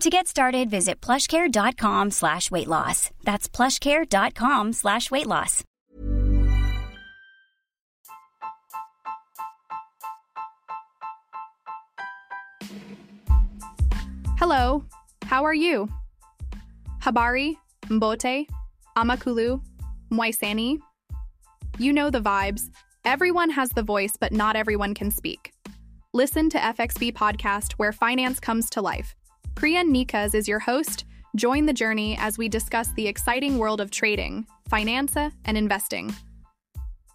To get started, visit plushcare.com slash weight loss. That's plushcare.com slash weight loss. Hello, how are you? Habari, Mbote, Amakulu, Mwaisani. You know the vibes. Everyone has the voice, but not everyone can speak. Listen to FXB Podcast, where finance comes to life. Priya Nikas is your host. Join the journey as we discuss the exciting world of trading, finance, and investing.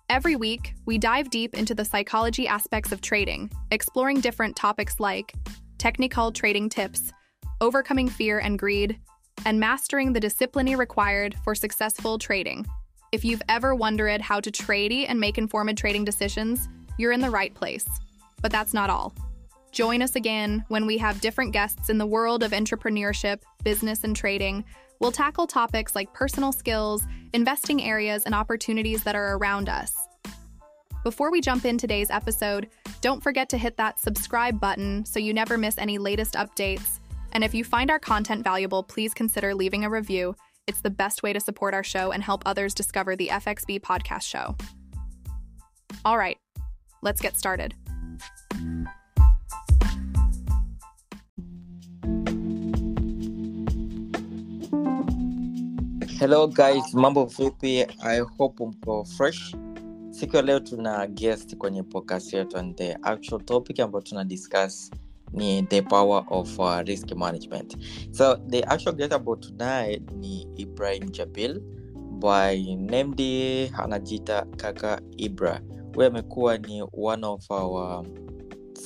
Every week, we dive deep into the psychology aspects of trading, exploring different topics like technical trading tips, overcoming fear and greed, and mastering the discipline required for successful trading. If you've ever wondered how to trade and make informed trading decisions, you're in the right place. But that's not all. Join us again when we have different guests in the world of entrepreneurship, business, and trading. We'll tackle topics like personal skills, investing areas, and opportunities that are around us. Before we jump in today's episode, don't forget to hit that subscribe button so you never miss any latest updates. And if you find our content valuable, please consider leaving a review. It's the best way to support our show and help others discover the FXB podcast show. All right, let's get started. Hello guys, mambo vipi? I hope mko fresh. Siku ya leo tuna guest kwenye podcast yetu and the actual topic ambayo tuna discuss ni the power of uh, risk management. So the actual guest ambayo tunaye ni Ibrahim Jabil by named anajita kaka Ibra. Huyu amekuwa ni one of our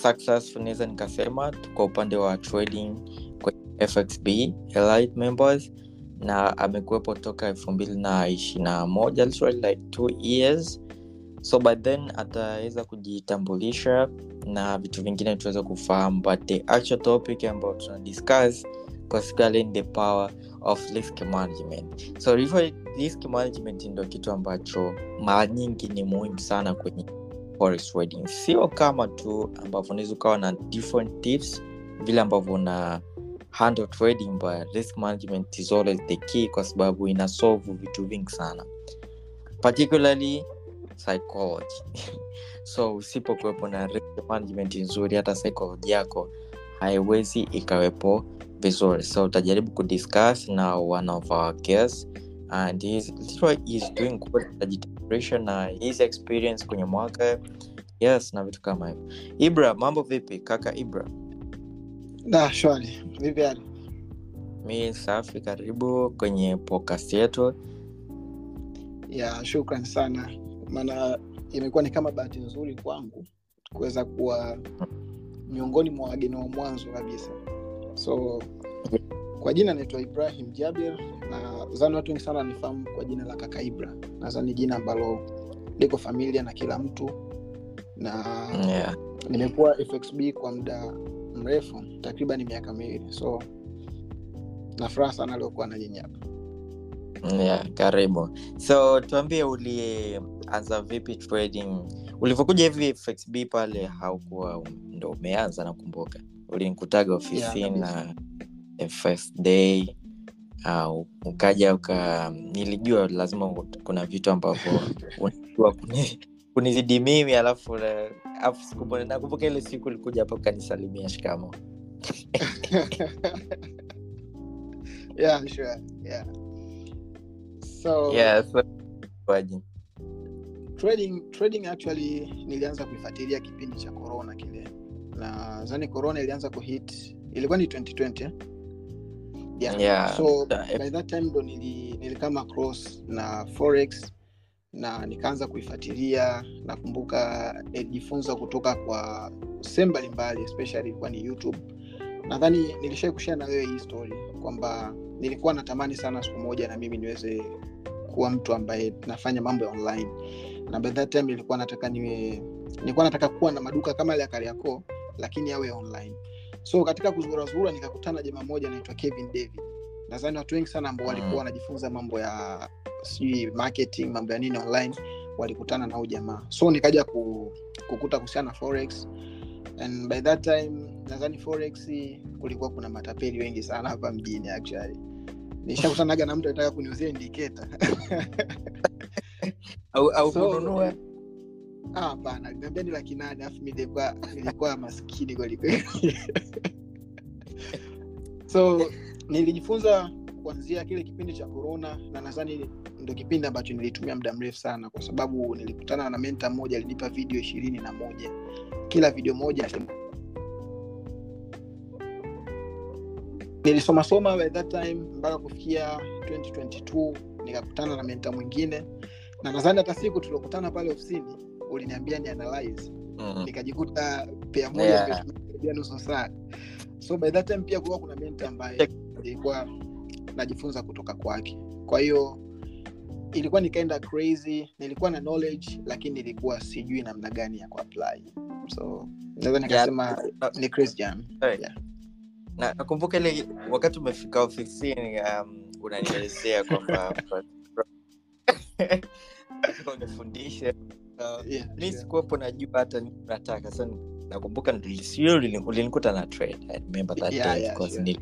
success, naweza nikasema kwa upande wa trading kwenye FXB elite members na amekuwepo toka elfu mbili na ishiri moja like two years. So by then ataweza kujitambulisha na vitu vingine tuweza kufahamu but the actual topic ambayo tuna discuss ni the power of risk management. So risk management ndio kitu ambacho mara nyingi ni muhimu sana kwenye forest wedding. Sio kama tu ambavyo unaweza ukawa na different tips vile ambavyo una handle trading but risk management is always the key kwa sababu ina solve vitu vingi sana. Particularly psychology. So usipokuwepo na risk management nzuri hata psychology yako haiwezi ikawepo vizuri. So utajaribu kudiscuss na one of our guests and he's, he's doing good na his experience kwenye mwaka. Yes na vitu kama hivyo. Ibra mambo vipi kaka ibra Da, shwari. Vipi hali? mi safi karibu kwenye podcast yetu Ya, shukran sana, maana imekuwa ni kama bahati nzuri kwangu kuweza kuwa miongoni mwa wageni wa mwanzo kabisa. So kwa jina naitwa Ibrahim Jabir na zani watu wengi sana nifahamu kwa jina la kaka Ibra. Nadhani jina ambalo liko familia na kila mtu, na yeah. nimekuwa FXB kwa muda mrefu, takriban miaka miwili, so na furaha sana aliokuwa na nyinyi hapa. yeah, karibu. So tuambie ulianza vipi trading? Ulivyokuja hivi fxb pale haukuwa ndo umeanza nakumbuka. Ulinikutaga ofisini Yeah, na first day uh, ukaja uka nilijua lazima kuna vitu ambavyo unajua kuni- mimi alafu na- alafu siku moja- nakumbuka ile siku likuja hapa ukanisalimia shikamo yeah, sure. yeah. so yeah, so, trading trading actually nilianza kuifuatilia kipindi cha corona kile na zani corona ilianza kuhit ilikuwa ni 2020 eh? yeah. Yeah. so by that time ndo nili, nilikama across na forex na nikaanza kuifuatilia nakumbuka nilijifunza kutoka kwa sehemu mbalimbali especially ilikuwa ni youtube. Nadhani nilishai kushia na wewe hii story kwamba nilikuwa natamani sana siku moja na mimi niweze kuwa mtu ambaye nafanya mambo ya online. Na by that time nilikuwa nataka niwe nilikuwa nataka kuwa na maduka kama ile ya lakini yawe online. So katika kuzurazura nikakutana na jamaa moja anaitwa Kevin David nadhani watu wengi sana ambao walikuwa Mm. wanajifunza mambo ya sijui marketing mambo ya nini online walikutana na huu jamaa. So nikaja ku, kukuta kuhusiana na forex. And by that time nadhani forex kulikuwa kuna matapeli wengi sana hapa mjini actually. Nishakutanaga na mtu anataka kuniuzia indiketa au, au So- kununua? Ah, hapana. Niambia ni laki nane alafu nilikuwa maskini kwelikweli so nilijifunza kuanzia kile kipindi cha korona na nadhani ndo kipindi ambacho nilitumia muda mrefu sana kwa sababu nilikutana na menta mmoja alinipa video ishirini na moja. Kila video moja nilisomasoma by that time mpaka kufikia 2022 nikakutana na menta mwingine. Na nadhani hata siku tuliokutana pale ofisini uliniambia ni analyze. Mm. nikajikuta pea moja Yeah. nusu saa. So by that time pia kulikuwa kuna menta ambaye ilikuwa najifunza kutoka kwake kwa hiyo ilikuwa nikaenda crazy nilikuwa na knowledge lakini nilikuwa sijui namna gani ya kuapply so naweza nikasema ni crazy jam Right. yeah. na nakumbuka ile wakati umefika ofisini um, unanielezea kwamba unifundishe uh, Yeah, mi sikuwepo najua hata nataka sa nakumbuka ulinikuta na trade I remember that Yeah, day yeah, because sure.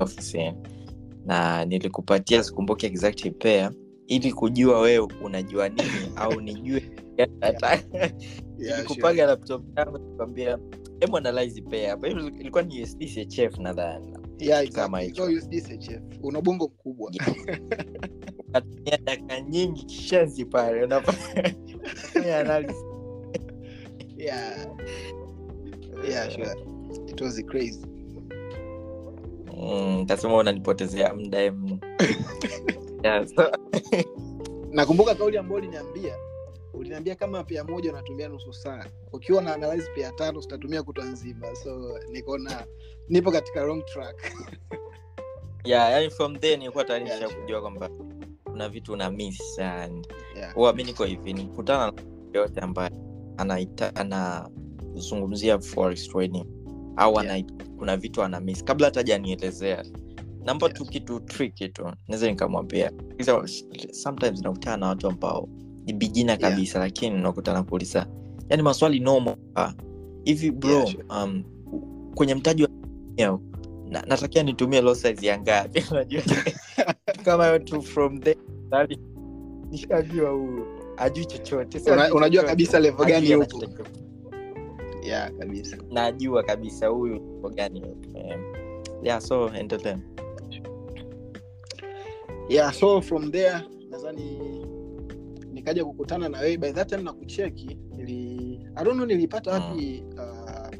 Ofisini. Na nilikupatia sikumbuki exact pair ili kujua wewe unajua nini au nijue nataka Yeah, nilikupaga laptop yangu nikwambia hebu analyze pair hapa. Hiyo ilikuwa ni USD CHF nadhani. Yeah, kitu kama hicho. So use una bongo mkubwa. Unatumia dakika nyingi kishenzi pale unafanya analysis. Yeah. Yeah, sure. It was crazy. Mm, tasema unanipotezea muda em. Nakumbuka kauli ambayo uliniambia uliniambia kama pia moja unatumia nusu saa ukiwa na analyze pia tano sitatumia kutwa nzima so nikaona nipo katika wrong track yeah, yani from there nilikuwa tayari Yeah, sure. kujua kwamba kuna vitu una miss and yeah. huwa mi niko hivi nikutana na yote ambaye anazungumzia forex trading au Yeah. ana, kuna vitu ana miss. Kabla hata janielezea namba tu kitu tricky tu naweza nikamwambia. Sometimes nakutana na watu ambao ni bijina Yeah. kabisa lakini nakutana kuuliza yani maswali nomo ah, hivi bro Yeah, sure. um, kwenye mtaji wa yeah, na, natakia nitumie low size ya ngapi? Unajua. Kama tu from there. Nishajua huu ajui chochote. Unajua kabisa levo gani yupo. Yeah kabisa. Najua kabisa huyu gani. Yeah so endelea. Yeah so from there nadhani nikaja kukutana na wewe. By that time na kucheki nili I don't know nilipata wapi uh,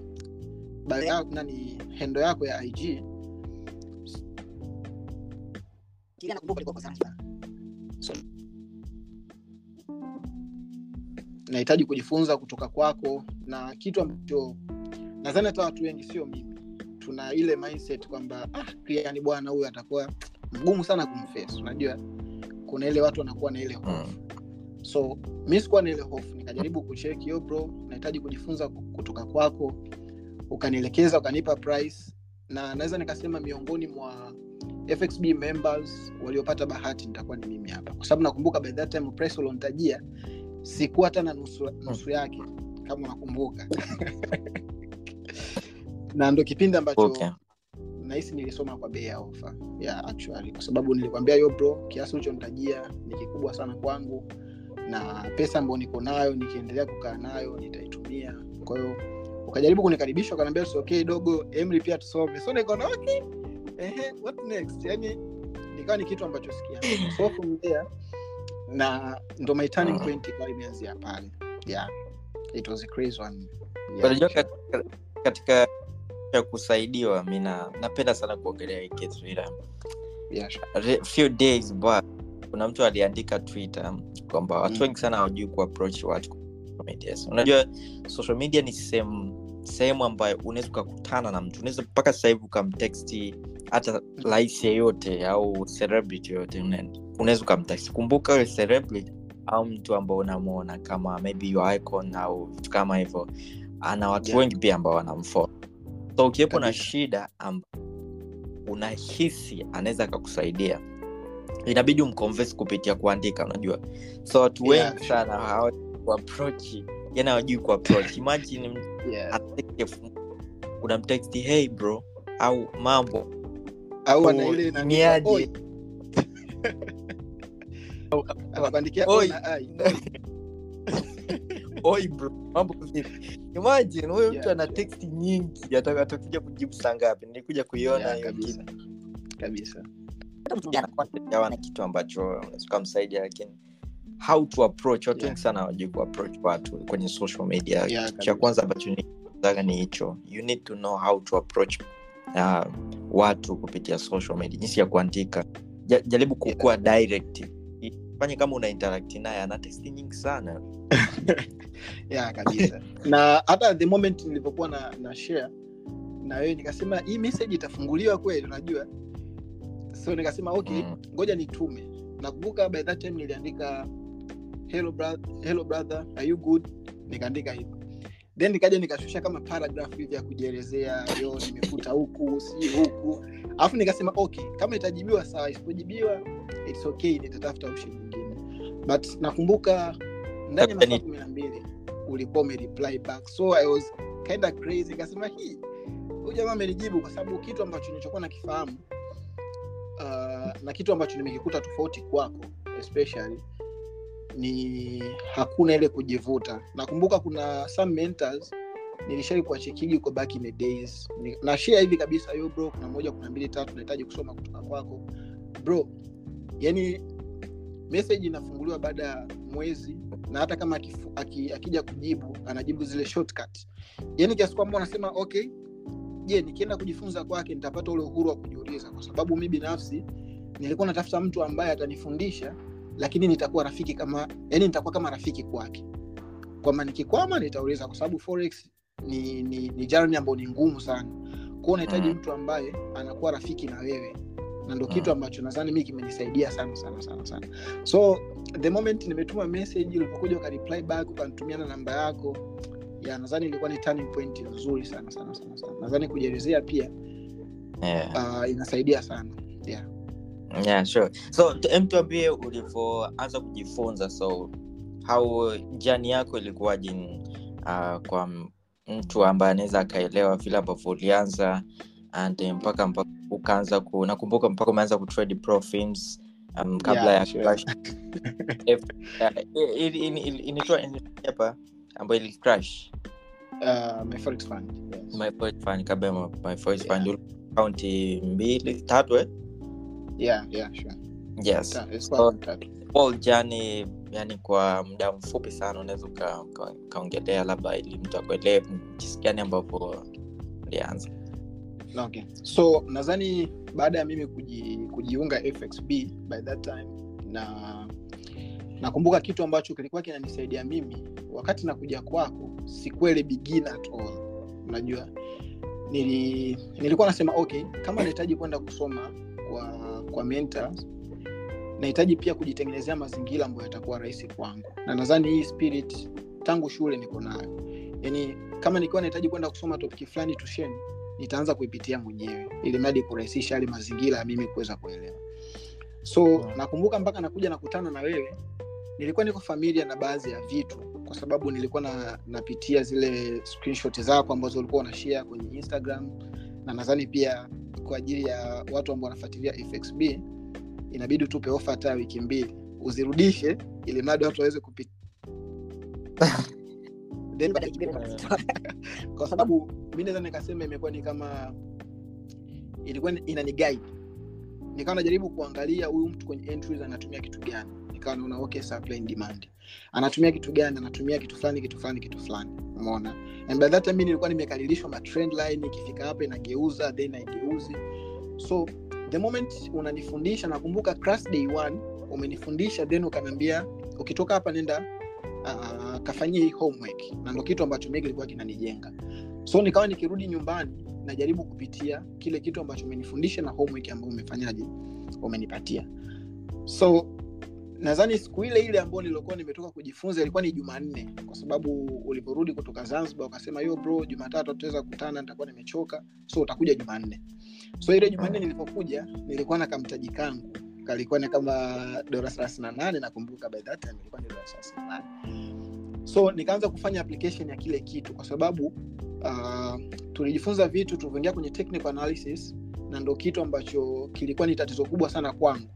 bio ya- nani hendo yako ya ig Kile nakumbuka ilikuwa kwa Zanzibar. So, nahitaji kujifunza kutoka kwako na kitu ambacho nadhani hata watu wengi sio mimi tuna ile mindset kwamba ah, yani bwana huyu atakuwa mgumu sana kumface. Unajua kuna ile watu wanakuwa na ile hofu. So mi sikuwa na ile hofu. Nikajaribu kucheki yo bro. Nahitaji kujifunza kutoka kwako. Ukanielekeza ukanipa price. Na naweza nikasema miongoni mwa fxb members waliopata bahati nitakuwa ni mimi hapa. Kwa sababu nakumbuka by that time price ulionitajia sikuwa hata na nusu, nusu yake kama unakumbuka. Na ndo kipindi ambacho Okay. nahisi nilisoma kwa bei ya ofa. Yeah, actually. Kwa sababu nilikwambia yo bro kiasi ulichonitajia ni kikubwa sana kwangu na pesa ambayo niko nayo nikiendelea kukaa nayo nitaitumia. Kwa hiyo ukajaribu kunikaribisha ukaniambia "It's okay dogo emri pia tusome. So nikaona okay ehe, what next? Yani nikawa ni kitu ambacho sikia. So from there na ndo my turning Mm. point ikawa imeanzia pale yeah it was a crazy one yeah. katika, katika ya kusaidiwa mi napenda sana kuongelea kitu ila yeah, sure. re- few days back kuna mtu aliandika twitter kwamba watu Mm. wengi sana hawajui kuapproach watu unajua social media ni sehemu sehemu ambayo unaweza ukakutana na mtu unaweza mpaka sasa hivi ukamteksti hata rais yeyote au celebrity yoyote una- unaweza ukamteksti kumbuka yule celebrity au mtu ambao unamwona kama maybe your icon au vitu kama hivyo ana watu Yeah. wengi pia ambao wanamfollow so ukiwepo na shida amba unahisi anaweza akakusaidia. Inabidi umconverse kupitia kuandika unajua. So watu Yeah, sana sure. sana kuaprochi yani hawajui kuaproch imagine yeah. anatext elfu hey bro au mambo. Au ana Ile "Oi." imagine huyo mtu ana text nyingi atakuja kujibu saa ngapi? Nilikuja kuiona Yeah, hiyo kitu kabisa. Ana kitu ambacho ukamsaidia lakini how to approach watu wengi sana hawajui kuapproach watu kwenye social media. Yeah, cha kwanza ambacho nizaga ni hicho. You need to know how to approach uh, watu kupitia social media. Jinsi ya kuandika. Ja, jaribu kukuwa direct fanye kama una interact naye ana testi nyingi sana. Ya kabisa. Na hata the moment nilivyokuwa na, na share na wewe nikasema hii message itafunguliwa kweli unajua? So nikasema okay Mm. ngoja nitume. Nakumbuka by that time niliandika hello, bro hello brother are you good? Nikaandika hivyo. Then nikaja nikashusha kama paragraph hivi ya kujielezea yo nimefuta huku si huku. Alafu nikasema okay kama itajibiwa sawa isipojibiwa its okay nitatafuta nyingine but nakumbuka ndani ya masaa kumi na mbili ulikuwa umereply back. So i was kinda crazy. Nikasema hii huyu jamaa amenijibu kwa sababu kitu ambacho nilichokuwa nakifahamu uh, na kitu ambacho nimekikuta tofauti kwako especially ni hakuna ile kujivuta. Nakumbuka kuna some mentors nilishai kuachekiji kwa back in the days. Na share hivi kabisa yo bro kuna moja kuna mbili tatu nahitaji kusoma kutoka kwako. Bro yani message inafunguliwa baada ya mwezi na hata kama akifu, aki, akija kujibu anajibu zile shortcut. Yani kiasi kwamba wanasema okay je nikienda kujifunza kwake nitapata ule uhuru wa kujiuliza. Kwa sababu mi binafsi nilikuwa natafuta mtu ambaye atanifundisha lakini nitakuwa rafiki kama yani nitakuwa kama rafiki kwake. Kwamba nikikwama nitauliza. Kwa sababu forex ni ni, ni ambayo ni ngumu sana. Kwao unahitaji Mm. mtu ambaye anakuwa rafiki na wewe na ndo kitu Mm. ambacho nadhani mi kimenisaidia sana sana sana sana so the moment nimetuma message ulipokuja ukareply back ukanitumia na namba yako ya nadhani ilikuwa ni turning point nzuri sana sana sana sana nadhani kujielezea pia yeah. uh, inasaidia sana yeah. yeah, sure. so mtuambie ulivyoanza kujifunza so how jani yako ilikuwaje uh, kwa mtu ambaye anaweza akaelewa vile ambavyo ulianza and mpaka mpaka ukaanza ku nakumbuka mpaka umeanza kutrade pro um, kabla Yeah, ya sure. If- uh, hapa ambayo ili crash Uh, my forex fund yes. my first fund kabla my first Yeah. fund kaunti mbili tatu eh yeah, yeah, sure. yes Ta- So, kwa tatu. yani kwa muda mfupi sana unaweza uka- uka- ukaongelea labda ili mtu akuelewe jinsi gani ambavyo ulianza okay. so nadhani baada ya mimi kuji, kujiunga fxb by that time na nakumbuka kitu ambacho kilikuwa kinanisaidia mimi wakati nakuja kwako sikwele beginner at unajua Nili, nilikuwa nasema okay kama nahitaji kwenda kusoma kwa kwa mentors nahitaji pia kujitengenezea mazingira ambayo yatakuwa rahisi kwangu. Na nadhani hii spirit tangu shule niko nayo. Yani kama nikiwa nahitaji kwenda kusoma topiki fulani tusheni nitaanza kuipitia mwenyewe ili mradi kurahisisha yale mazingira ya mimi kuweza kuelewa so Mm. nakumbuka mpaka nakuja nakutana na wewe nilikuwa niko familia na baadhi ya vitu kwa sababu nilikuwa na, napitia zile screenshot zako ambazo ulikuwa unashare kwenye instagram na nadhani pia kwa ajili ya watu ambao wanafuatilia fxb inabidi tupe ofa hata wiki mbili uzirudishe ili mradi watu waweze kupitia Then baada mbili utazitoa. kwa sababu mi naweza nikasema imekuwa ni kama ilikuwa ni- guide. Nikawa najaribu kuangalia huyu mtu kwenye entries anatumia kitu gani. Nikawa naona okay supply and demand. Anatumia kitu gani? Anatumia kitu fulani kitu fulani kitu fulani. Umeona? And by that time nilikuwa nimekaririshwa ma trend line ikifika hapa inageuza then haigeuzi so the moment unanifundisha nakumbuka class day one umenifundisha then ukaniambia ukitoka hapa nenda uh, kafanyia hii homework. Na ndo kitu ambacho mimi kilikuwa kinanijenga. So nikawa nikirudi nyumbani najaribu kupitia kile kitu ambacho umenifundisha na homework ambayo umefanyaje umenipatia. So nadhani siku ile ile ambayo nilikuwa nimetoka kujifunza ilikuwa ni jumanne. Kwa sababu uliporudi kutoka zanzibar ukasema yo bro jumatatu tutaweza kukutana nitakuwa nimechoka. So utakuja jumanne. So ile jumanne nilipokuja nilikuwa na kamtaji kangu kalikuwa ni kama dola thelathini na nane nakumbuka by that time ilikuwa ni dola thelathini na nane. So nikaanza kufanya application ya kile kitu kwa sababu uh, tulijifunza vitu tulivyoingia kwenye technical analysis na ndo kitu ambacho kilikuwa ni tatizo kubwa sana kwangu.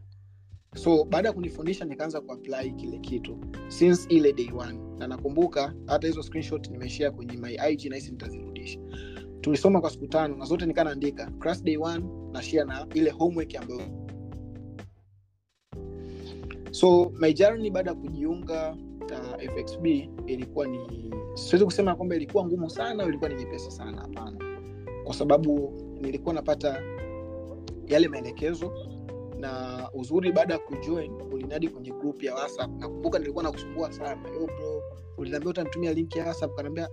So baada ya kunifundisha nikaanza kuapply kile kitu since ile day one. Na nakumbuka hata hizo screenshot nimeshare kwenye my ig nahisi nitazirudisha. Tulisoma kwa siku tano na zote nikaa naandika class day one na share na ile homework ambayo so my journey baada ya kujiunga uh, fxb ilikuwa ni siwezi kusema kwamba ilikuwa ngumu sana au ilikuwa ni nyepesi sana hapana. Kwa sababu nilikuwa napata yale maelekezo na uzuri baada ya kujoin ulinadi kwenye grup ya whatsapp. Nakumbuka nilikuwa nakusumbua sana. Yo bro utanitumia link ya whatsapp? Kanaambia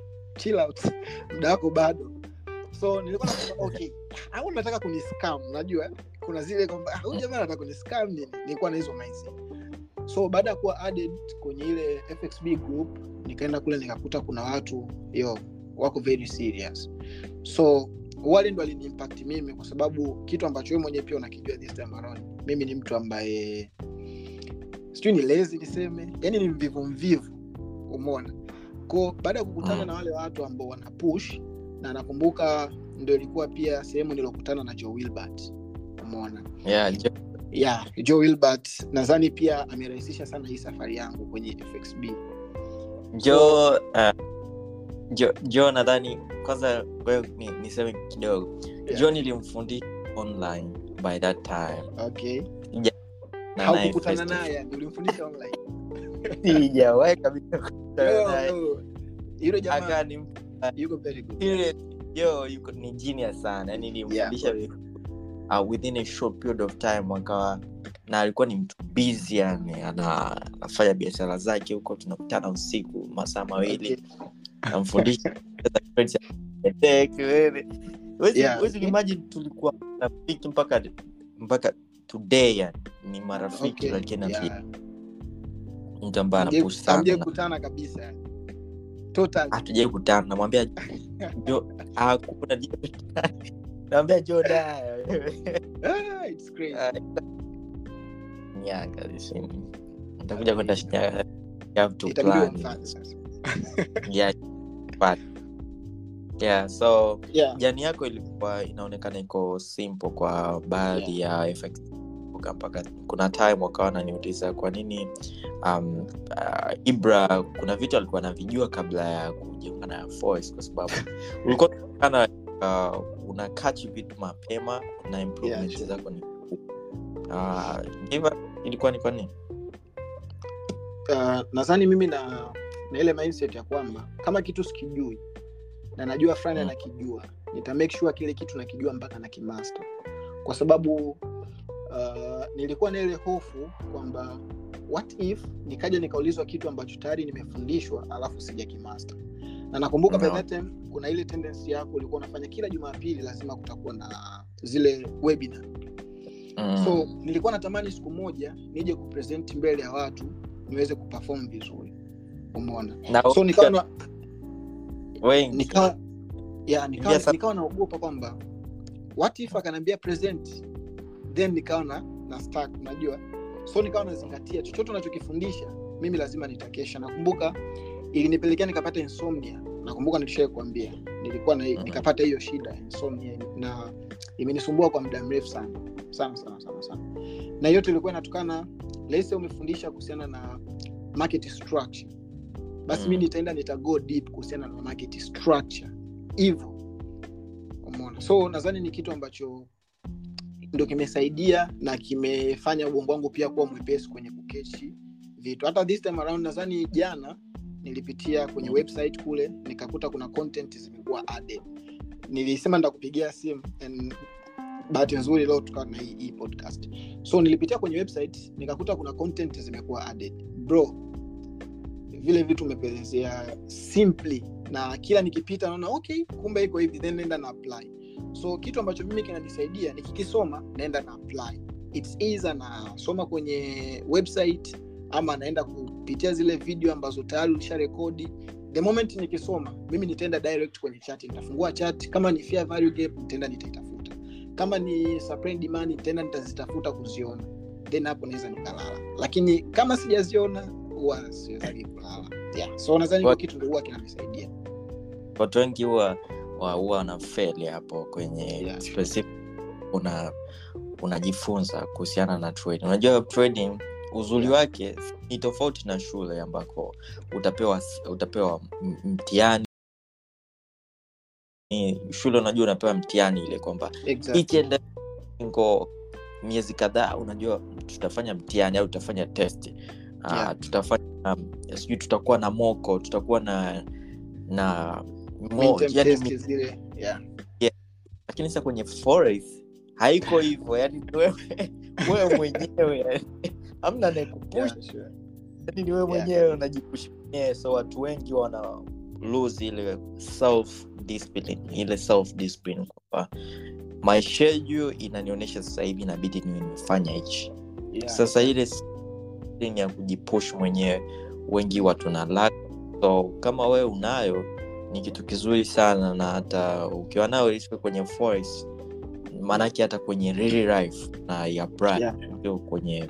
muda wako bado. So nilikuwa nasema okay nataka kuniscam najua kuna zile kwamba "Ah, huyu jamaa anataka kuniscam nini? Nilikuwa na hizo mindset so baada ya kuwa added kwenye ile fxb group nikaenda kule nikakuta kuna watu yo wako very serious. So wale ndo aliniimpact mimi kwa sababu kitu ambacho wewe mwenyewe pia unakijua this time around mimi ni mtu ambaye sijui ni lezi niseme yani ni mvivu mvivu umona ko baada ya kukutana Mm. na wale watu ambao wana push na nakumbuka ndo ilikuwa pia sehemu nilokutana na joe wilbert umona yeah, jo- yeah, joe wilbert. Nadhani pia amerahisisha sana hii safari yangu kwenye fxb jo uh, jo, jo nadhani kwanza ni, niseme kidogo. Yeah. jo nilimfundisha online by that time. Okay. Na haukukutana naye ulimfundisha online. Sijawahi kabisa kukutana naye. no. jamaa ni mtu yuko very good. Yo yuko ni genius sana. Yani nilimfundisha uh, within a short period of time akawa na alikuwa ni mtu busy yani ana, anafanya biashara zake huko tunakutana usiku masaa mawili. Namfundisha imagine tulikuwa rafiki mpaka mpaka today yani ni marafiki Okay, lakini yeah. mtu ambaye Hamjai- anapush sana. hamjai na- kukutana kabisa hatujai kutana namwambia hakuna naambia joda nitakuja kwenda. Yeah, yeah so Yeah. jani yako ilikuwa inaonekana iko simple kwa baadhi ya. FX mpaka kuna time wakawa wananiuliza kwa nini um, uh, ibra kuna vitu alikuwa anavijua kabla ya kujiunga na Voice kwa sababu ulikuwa uh, una catch vitu mapema na improvement Yeah, zako ni uh, ilikuwa ni kwa nini? Uh, nadhani mimi na na ile mindset ya kwamba kama kitu sikijui na najua fulani Mm. anakijua nita make sure kile kitu nakijua mpaka na kimaster. Kwa sababu uh, nilikuwa na ile hofu kwamba what if nikaja nikaulizwa kitu ambacho tayari nimefundishwa alafu sija kimaster na nakumbuka No. that kuna ile tendency yako ulikuwa unafanya kila jumapili lazima kutakuwa na zile webinar. Mm. so nilikuwa natamani siku moja nije kupresent mbele ya watu niweze kuperform vizuri. Umeona? So nikawa nikawa ya nikawa, sa- nikawa naogopa kwamba what if akaniambia present then nikawa na, na stack unajua? So nikawa nazingatia chochote unachokifundisha mimi lazima nitakesha. Nakumbuka ilinipelekea nikapata insomnia. Nakumbuka nilishai kuambia nilikuwa na, nikapata hiyo shida insomnia. Na imenisumbua kwa muda mrefu sana. Sana sana sana sana. Na yote ilikuwa inatokana lese umefundisha kuhusiana na market structure. Basi Mm. mi nitaenda nita go deep kuhusiana na market structure. Hivyo. Umeona? So nadhani ni kitu ambacho ndo kimesaidia na kimefanya ubongo wangu pia kuwa mwepesi kwenye kukechi vitu. Hata this time around nadhani jana nilipitia kwenye website kule nikakuta kuna content zimekuwa added. Nilisema ndakupigia simu bahati nzuri leo tukawa na hii, hii podcast. So nilipitia kwenye website nikakuta kuna content zimekuwa added. Bro vile vitu umepelezea simply na kila nikipita naona okay kumbe iko hivi then naenda na apply. So kitu ambacho mimi kinanisaidia nikikisoma naenda na apply. Its either nasoma kwenye website ama naenda kupitia zile video ambazo tayari ulisha rekodi. The moment nikisoma mimi nitaenda direct kwenye chat nitafungua chat. Kama ni fair value gap nitaenda nitaitafuta. Kama ni supply and demand nitaenda nitazitafuta kuziona. Then hapo naweza nikalala. Lakini kama sijaziona huwa siwezagi kulala. Yeah. so nadhani hiyo kitu ndio huwa kinanisaidia. watu wengi huwa wa- huwa wanafeli hapo kwenye Yeah. specific una unajifunza kuhusiana na trading. Unajua trading uzuri Yeah. wake ni tofauti na shule ambako utapewa utapewa mtihani shule unajua unapewa mtihani ile kwamba exactly. ikienda ngo miezi kadhaa unajua tutafanya mtihani au tutafanya test uh, tutafanya um, sijui tutakuwa na moko tutakuwa na na mo, yani, zile yeah. lakini sa kwenye forest haiko hivyo yani wewe wewe mwenyewe yani. Hamna anayekupush Yeah, sure. yani ni wewe Yeah. mwenyewe unajipush mwenyewe so watu wengi wana lose ile self discipline ile self discipline kwamba my schedule inanionyesha sasa hivi inabidi niwe nimefanya hichi Yeah. sasa ile ya kujipush mwenyewe wengi watu na lack so kama wewe unayo ni kitu kizuri sana na hata ukiwa nayo isika kwenye forest maanake hata kwenye real life na ya brand Yeah. kwenye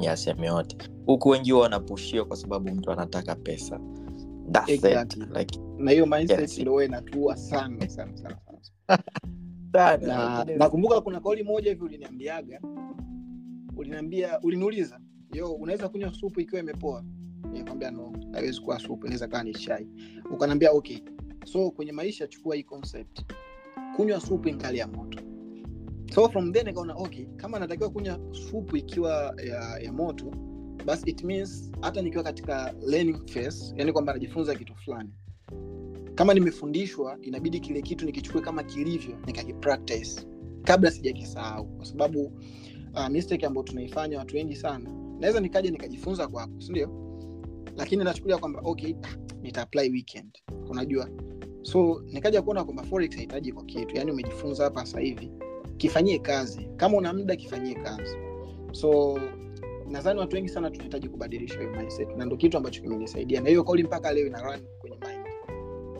ya sehemu yote. Huku wengi huwa wanapushia kwa sababu mtu anataka pesa. That's Exactly. it. Like, na hiyo Yes. ndio inatua sana sana sana sana. Sana, na nakumbuka kuna kauli moja hivi uliniambiaga. Uliniambia uliniuliza yo unaweza kunywa supu ikiwa imepoa? Nikwambia no haiwezi kuwa supu inaweza kaa ni chai. Ukanaambia okay. So kwenye maisha chukua hii concept. Kunywa supu ingali ya moto so from then nikaona okay kama natakiwa kunywa supu ikiwa ya, ya moto basi it means hata nikiwa katika learning phase yani kwamba najifunza kitu fulani. Kama nimefundishwa inabidi kile kitu nikichukue kama kilivyo nikakipractice. Kabla sijakisahau kwa sababu uh, mistake ambayo tunaifanya watu wengi sana naweza nikaja nikajifunza kwako sindio lakini nachukulia kwamba okay nitaapply weekend. Unajua? So nikaja kuona kwamba forex hahitaji kwa kitu yani umejifunza hapa hivi kifanyie kazi. Kama una muda kifanyie kazi. So nadhani watu wengi sana tunahitaji kubadilisha hiyo mindset na ndo kitu ambacho kimenisaidia. Na hiyo kauli mpaka leo ina run kwenye mind.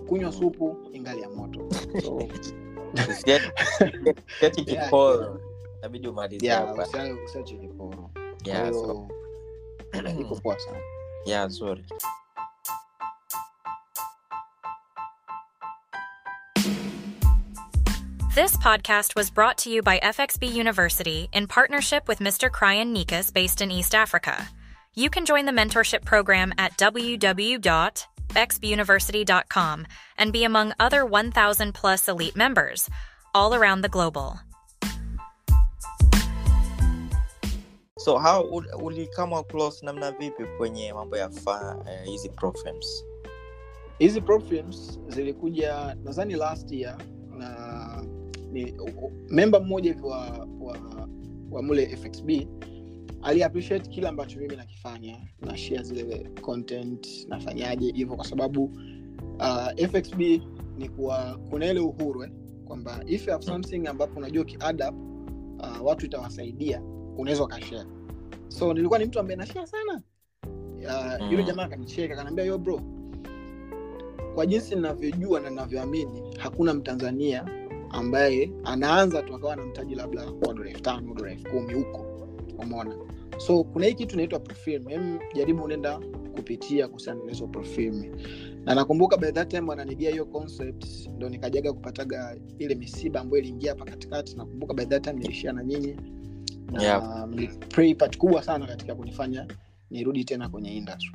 Kunywa supu ingali ya moto. So, inabidi umalize yeah, hapa. usia- usiache kiporo. Kwa Yeah, so- poa sana. Yeah, sorry. This podcast was brought to you by FXB University in partnership with Mr. Kryan Nikas based in East Africa. You can join the mentorship program at www.xbuniversity.com and be among other 1,000 plus elite members all around the global. so how ul- ulikama close namna vipi kwenye mambo ya fa- eh, hizi programs hizi problems zilikuja nadhani last year na ni memba mmoja hivi wa, wa, wa mule fxb ali appreciate kile ambacho mimi nakifanya na share zile content nafanyaje hivyo kwa sababu uh, fxb ni kuwa kuna ile uhuru eh, kwamba if you have something ambapo unajua ukiadd up uh, watu itawasaidia unaweza ukashare. So nilikuwa ni mtu ambaye nashare sana. Uh, yule Mm. jamaa akanicheka akaniambia yo bro kwa jinsi ninavyojua na ninavyoamini hakuna mtanzania ambaye anaanza tu akawa na mtaji labda wa dola elfu tano dola elfu kumi huko. Umeona? So kuna hii kitu inaitwa hem jaribu unaenda kupitia kuhusiana na hizo na nakumbuka by that time wananigia hiyo concept ndo nikajaga kupataga ile misiba ambayo iliingia hapa katikati. Nakumbuka by that time nilishia na nyinyi. Na Yeah. part kubwa sana katika kunifanya nirudi tena kwenye industry.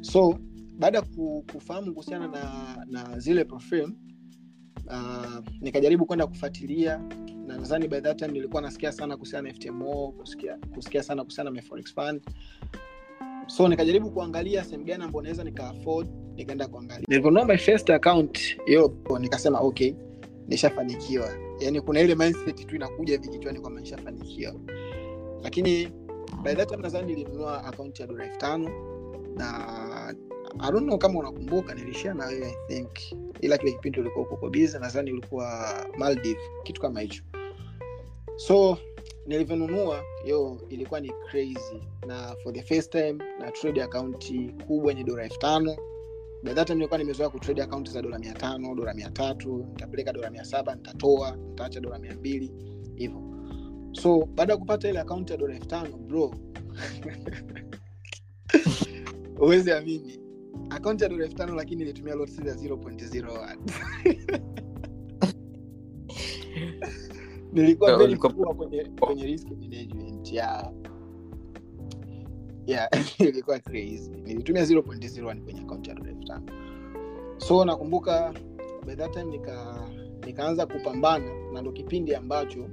So baada ya kufahamu kuhusiana na, na zile profilm uh, nikajaribu kwenda kufuatilia na nadhani by that time nilikuwa nasikia sana kuhusiana na ftmo kusikia, kusikia sana kuhusiana na forex fund. So nikajaribu kuangalia sehemu gani ambao naweza nika nikaenda kuangalia. Nilivyonunua my first account hiyo nikasema okay nishafanikiwa. Yani kuna ile mindset tu inakuja hivi kichwani kwamba nishafanikiwa. Lakini by that time nadhani nilinunua akaunti ya dola elfu tano na I don't know kama unakumbuka nilishia na wewe i think ila kile kipindi ulikuwa uko kwa busy nadhani ulikuwa maldive kitu kama hicho. So nilivyonunua yo ilikuwa ni crazy. Na for the first time na trade akaunti kubwa yenye dola elfu tano. Time nilikuwa nimezoea kutrade akaunti za dola mia tano dola mia tatu nitapeleka dola mia saba nitatoa nitaacha dola mia mbili hivyo. So baada ya kupata ile akaunti ya dola elfu tano bro uwezi amini akaunti ya dola elfu tano lakini ilitumia lot ya 0.01 nilikuwa very poor kwenye, kwenye risk management ya. Yeah, ilikuwa crazy. Nilitumia 0.01 kwenye akaunti ya dola elfu tano. So nakumbuka by that time nika nikaanza kupambana na ndo kipindi ambacho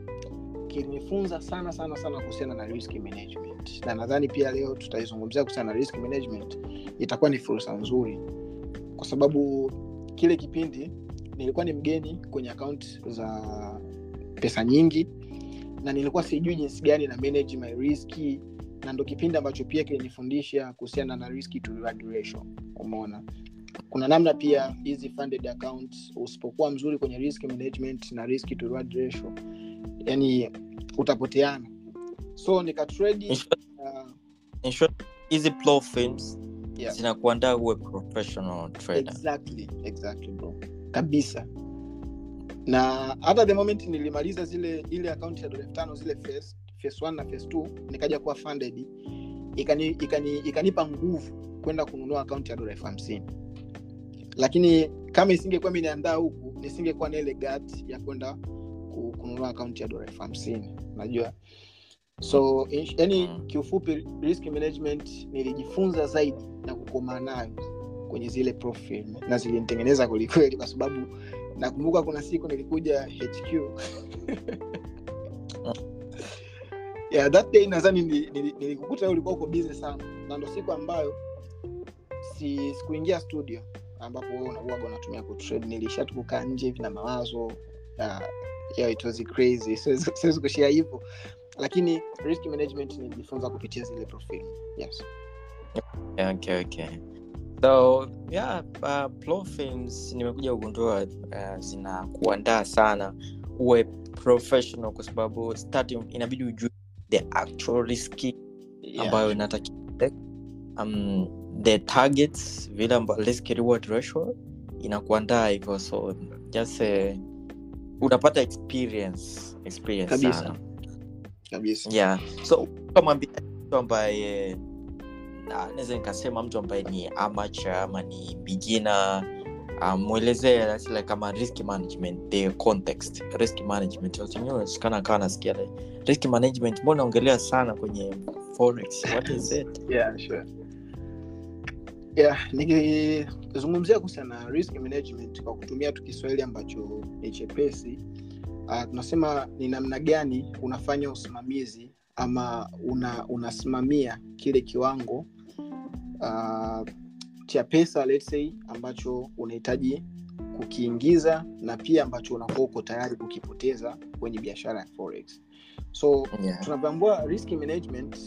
kilinifunza sana sana sana kuhusiana na risk management. Na nadhani pia leo tutaizungumzia kuhusiana na risk management itakuwa ni fursa nzuri. Kwa sababu kile kipindi nilikuwa ni mgeni kwenye akaunt za pesa nyingi na nilikuwa sijui jinsi gani na manage my riski na ndo kipindi ambacho pia kilinifundisha kuhusiana na risk to reward umeona? Kuna namna pia hizi funded accounts usipokuwa mzuri kwenye risk management na risk to reward yani utapoteana. So nikatrade In short- uh, hizi films yeah. zinakuandaa uwe professional trader. Exactly exactly bro. Kabisa. Na hata the moment nilimaliza zile ile akaunti ya dola elfu tano zile phase, phase one na phase two nikaja kuwa funded. Ikani, ikani, ikanipa nguvu kwenda kununua akaunti ya dola elfu hamsini. Lakini kama isingekuwa mi niandaa huku nisingekuwa na ile gat ya kwenda kununua akaunti ya dola elfu hamsini. Najua. So yani Mm. kiufupi risk management nilijifunza zaidi na kukomaa nayo kwenye zile profil na zilinitengeneza kwelikweli kwa sababu nakumbuka kuna siku nilikuja hq yeah, that day nadhani nili- nili- nilikukuta ulikuwa uko sana na ndo siku ambayo si sikuingia studio ambapo wewe unatumia kutrade nilisha nje hivi na mawazo yeah, it was crazy. Siwezi kushia hivyo. Lakini risk management nilijifunza kupitia zile profile. Yes. Yeah, okay, okay. so yeah, uh, nimekuja kugundua uh, zinakuandaa sana uwe professional kwa sababu starting inabidi ujue the actual riski yeah. ambayo inatakiwa. Um, the targets vile risk reward ratio inakuandaa hivyo so just uh, unapata experience experience Kabisa. sana. Kabisa. Yeah. So kamwambia mtu ambaye naweza nikasema mtu ambaye ni amateur ama ni beginner um, mwelezee that's like kama risk management the context risk management. Wasinyoskana kawa nasikia risk management. Mbona naongelea sana kwenye forex? What is it? Yeah, sure. Yeah, nikizungumzia kuhusiana na risk management kwa kutumia tu kiswahili ambacho ni chepesi uh, tunasema ni namna gani unafanya usimamizi ama una, unasimamia kile kiwango uh, cha pesa let's say ambacho unahitaji kukiingiza na pia ambacho unakuwa uko tayari kukipoteza kwenye biashara ya forex so yeah. tunavyoambua risk management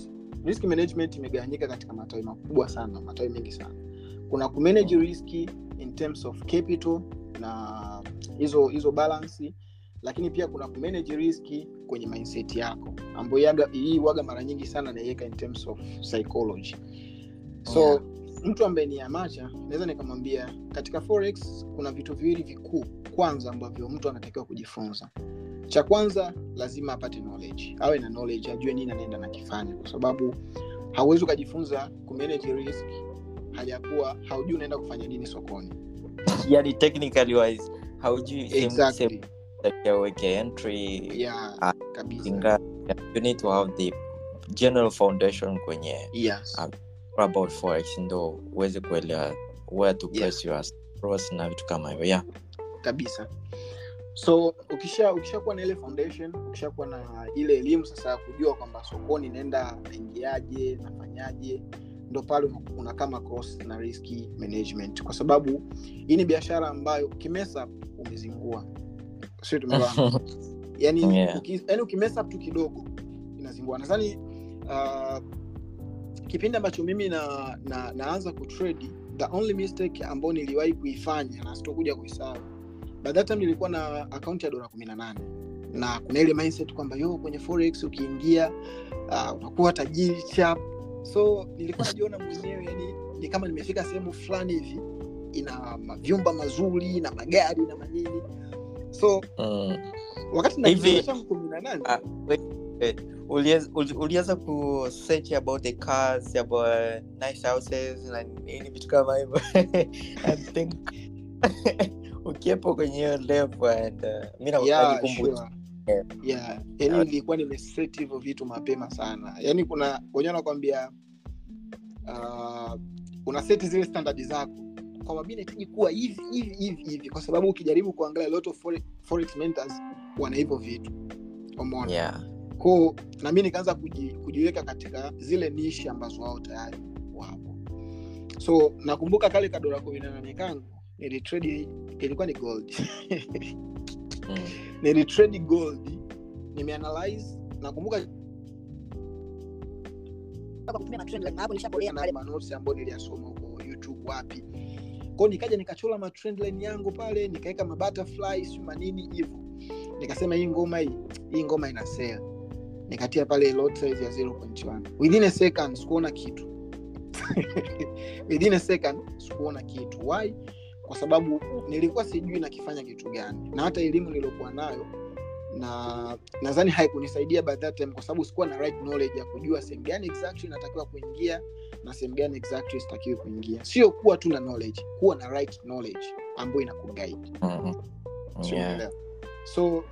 risk management imegawanyika katika matawi makubwa sana matawi mengi sana. Kuna kumanage riski in terms of capital na hizo hizo balance lakini pia kuna kumanage riski kwenye mindset yako ambayo hii waga mara nyingi sana naiweka in terms of psychology. So Yeah. mtu ambaye ni amacha naweza nikamwambia katika forex kuna vitu viwili vikuu kwanza ambavyo mtu anatakiwa kujifunza cha kwanza lazima apate knowledge awe na knowledge ajue nini anaenda nakifanya kwa sababu hauwezi ukajifunza kumanage risk hajakuwa haujui unaenda kufanya nini sokoni yani technically wise haujui exactly. entry yeah, Ah, kabisa you need to have the general foundation kwenye yes. Ah, about forex ndo uweze kuelewa where to Yeah. your na vitu kama hivyo yeah kabisa so ukisha ukishakuwa na ile foundation ukishakuwa na ile elimu sasa ya kujua kwamba sokoni naenda naingiaje nafanyaje ndo pale una- kama macross na risk management. Kwa sababu hii ni biashara ambayo ukimesa umezingua. Sio tumeelewana yani, Yeah. uki, yani ukimesa tu kidogo inazingua. Nadhani uh, kipindi ambacho mimi na, na naanza kutrade the only mistake ambayo niliwahi kuifanya na sitokuja kuisahau by that time nilikuwa na akaunti ya dola kumi na nane na kuna ile mindset kwamba yo kwenye forex ukiingia uh, unakuwa tajiri chap so nilikuwa najiona mwenyewe yani ni kama nimefika sehemu fulani hivi ina mavyumba mazuri na magari na manini so mm. wakati na Hivi- kidogo changu kumi na nane Ah. Uliweza- uli- uliweza ku search about the cars about nice houses na nini vitu kama hivyo i think ukiepo kwenye hiyo level and uh, mi na- sure. Yeah. yeah. yani nilikuwa nimeset hivyo vitu mapema sana yani kuna wenyewe nakwambia uh, una seti zile standard zako kwamba mi nahitaji kuwa hivi hivi hivi hivi kwa sababu ukijaribu kuangalia lot of forex, forex mentors wana hivyo vitu umona yeah ko na mi nikaanza kuji, kujiweka katika zile nishi ambazo wao tayari wapo so nakumbuka kale kadola kumi na nane kangu nilitrade ilikuwa ni gold. Mm. nilitrade gold. Nimeanalyze. Nakumbuka manosi ambayo niliyasoma huko youtube wapi. Kwao nikaja nikachola matrendline yangu pale nikaweka mabutterfly siu manini hivo nikasema hii ngoma hii hii ngoma ina sell. Nikatia pale lot size ya 0.1 within a second sikuona kitu. Within a second sikuona kitu. Why kwa sababu nilikuwa sijui nakifanya kitu gani. Na hata elimu niliokuwa nayo na nadhani haikunisaidia by that time kwa sababu sikuwa na right knowledge ya kujua sehemu gani exactly natakiwa kuingia na sehemu gani exactly sitakiwi kuingia. Sio kuwa tu na knowledge kuwa na right knowledge ambayo inakuguide. Mm-hmm. Yeah. so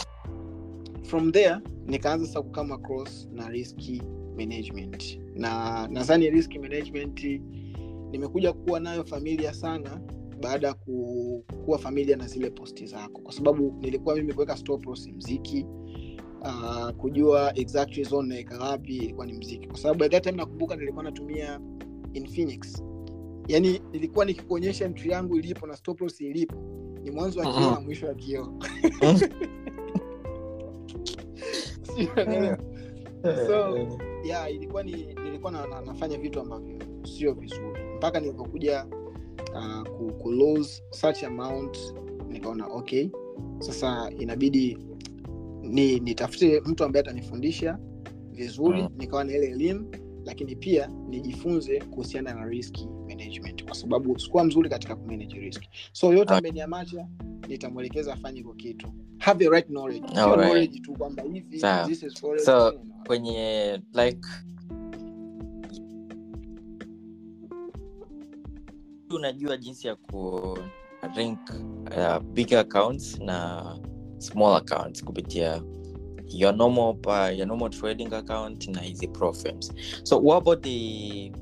from there nikaanza sasa kukama across na riski management. Na nadhani risk management nimekuja kuwa nayo familia sana baada ya ku, kuwa familia na zile posti zako. Kwa sababu nilikuwa mimi kuweka mziki uh, kujua exactly zone naweka wapi ilikuwa ni mziki. Kwa sababu that time nakumbuka nilikuwa natumia infinix yani nilikuwa nikikuonyesha ntri yangu ilipo na stop ilipo ni mwanzo wa kioo na mwisho wa kioo. So, yeah, ilikuwa ni nilikuwa na, na, nafanya vitu ambavyo sio vizuri. Mpaka nilipokuja uh, ku, ku lose such amount nikaona okay sasa inabidi ni nitafute mtu ambaye atanifundisha vizuri Mm. nikawa na ile elimu lakini pia nijifunze kuhusiana na risk management kwa sababu sikuwa mzuri katika kumanage risk so yote Ah. ambaye ni amacha nitamwelekeza afanye hivyo kitu have the right knowledge right. Knowledge tu kwamba hivi so, this is So, kwenye like unajua jinsi ya ku rank uh, big accounts na small accounts kupitia your normal pa, your normal trading account na hizi profirms so what about the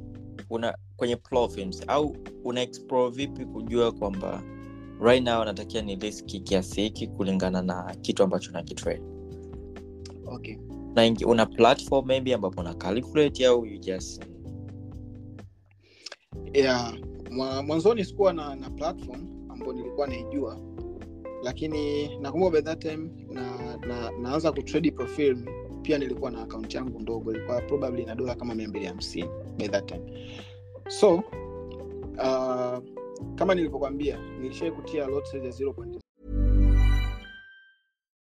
una kwenye profirms au una explore vipi kujua kwamba right now natakia ni riski kiasi hiki kulingana na kitu ambacho nakitrade? Okay. Na ingi- una platform maybe ambapo una calculate au you just yeah. Mwa- mwanzoni sikuwa na, na platform ambayo nilikuwa naijua. Lakini nakumbuka by that time na, na naanza kutrade profile pia nilikuwa na akaunti yangu ndogo ilikuwa probably na dola kama mia mbili hamsini by that time. So uh, kama nilivyokwambia nilishai kutia lot ya 0.0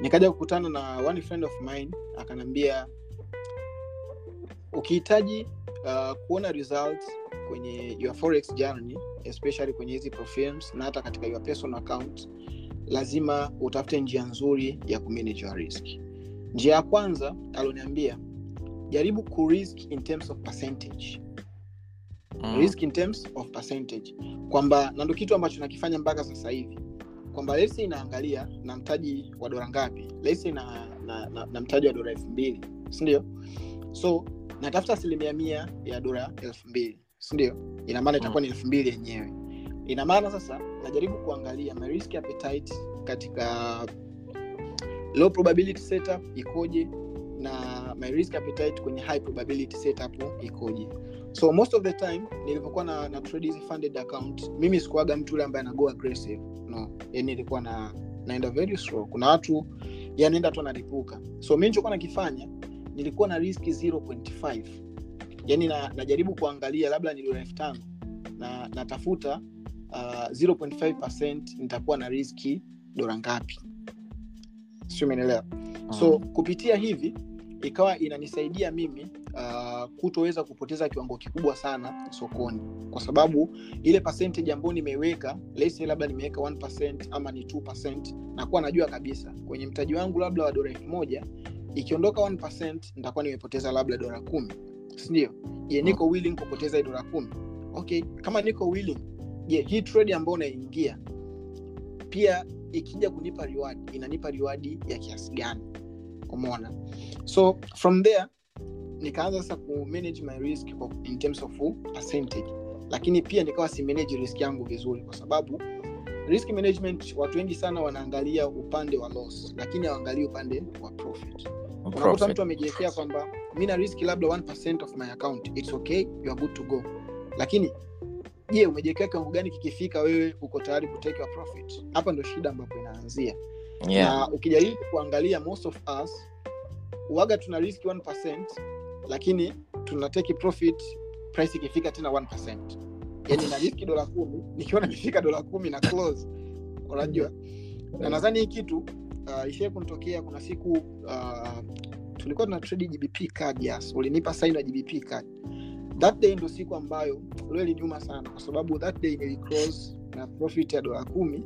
Nikaja kukutana na one friend of mine akanambia ukihitaji uh, kuona results kwenye your forex journey especially kwenye hizi profilms na hata katika your personal account lazima utafute njia nzuri ya kumanage your risk. Njia ya kwanza alioniambia jaribu kurisk in terms of percentage. Mm. risk in terms of percentage. Kwamba na ndo kitu ambacho nakifanya mpaka sasa hivi kwamba lesi inaangalia na mtaji wa dola ngapi. Lesi na, na, na, na mtaji wa dola elfu mbili sindio so natafuta asilimia mia ya dola elfu mbili sindio ina maana itakuwa ni elfu mbili yenyewe. Ina maana sasa najaribu kuangalia my risk appetite katika low probability setup ikoje na my risk appetite kwenye high probability setup ikoje. So most of the time nilivyokuwa na, na trade hizi funded account mimi sikuaga mtu ule ambaye anago aggressive no. Yani ilikuwa na naenda very slow. Kuna watu yanaenda tu analipuka so mi nichokuwa nakifanya nilikuwa na risk 0.5 yani na, najaribu kuangalia labda ni dola elfu tano na natafuta uh, 0.5 nitakuwa na riski dola ngapi. Sio umeelewa so kupitia hivi ikawa inanisaidia mimi uh, kutoweza kupoteza kiwango kikubwa sana sokoni. Kwa sababu ile percentage ambayo nimeiweka lesi labda nimeweka 1% ama ni 2% nakuwa najua kabisa kwenye mtaji wangu labda wa dola elfu moja ikiondoka 1% nitakuwa nimepoteza labda dola kumi. Sindio? Je niko willing kupoteza hii dola kumi? Okay kama niko willing je hii trade ambayo naingia pia ikija kunipa reward inanipa reward ya kiasi gani umeona so from there nikaanza sasa ku manage my risk in terms of percentage. Lakini pia nikawa simanage risk yangu vizuri kwa sababu risk management watu wengi sana wanaangalia upande wa loss lakini hawaangalii upande wa profit. Unakuta mtu amejiwekea kwamba mi na risk labda 1% of my account its okay you are good to go. Lakini je umejiwekea kiwango gani kikifika wewe uko tayari your profit? Hapa ndo shida ambapo inaanzia Yeah. na ukijaribu kuangalia most of us waga tuna risk 1% lakini tuna take profit price ikifika tena 1% yani na riski dola kumi nikiona imefika dola kumi na close. Unajua? Na nadhani hii kitu uh, ishie kunitokea kuna siku uh, tulikuwa tuna trade gbp card yes. Ulinipa sign ya gbp card. That day ndo siku ambayo leo iliniuma sana kwa sababu that day niliclose na profit ya dola kumi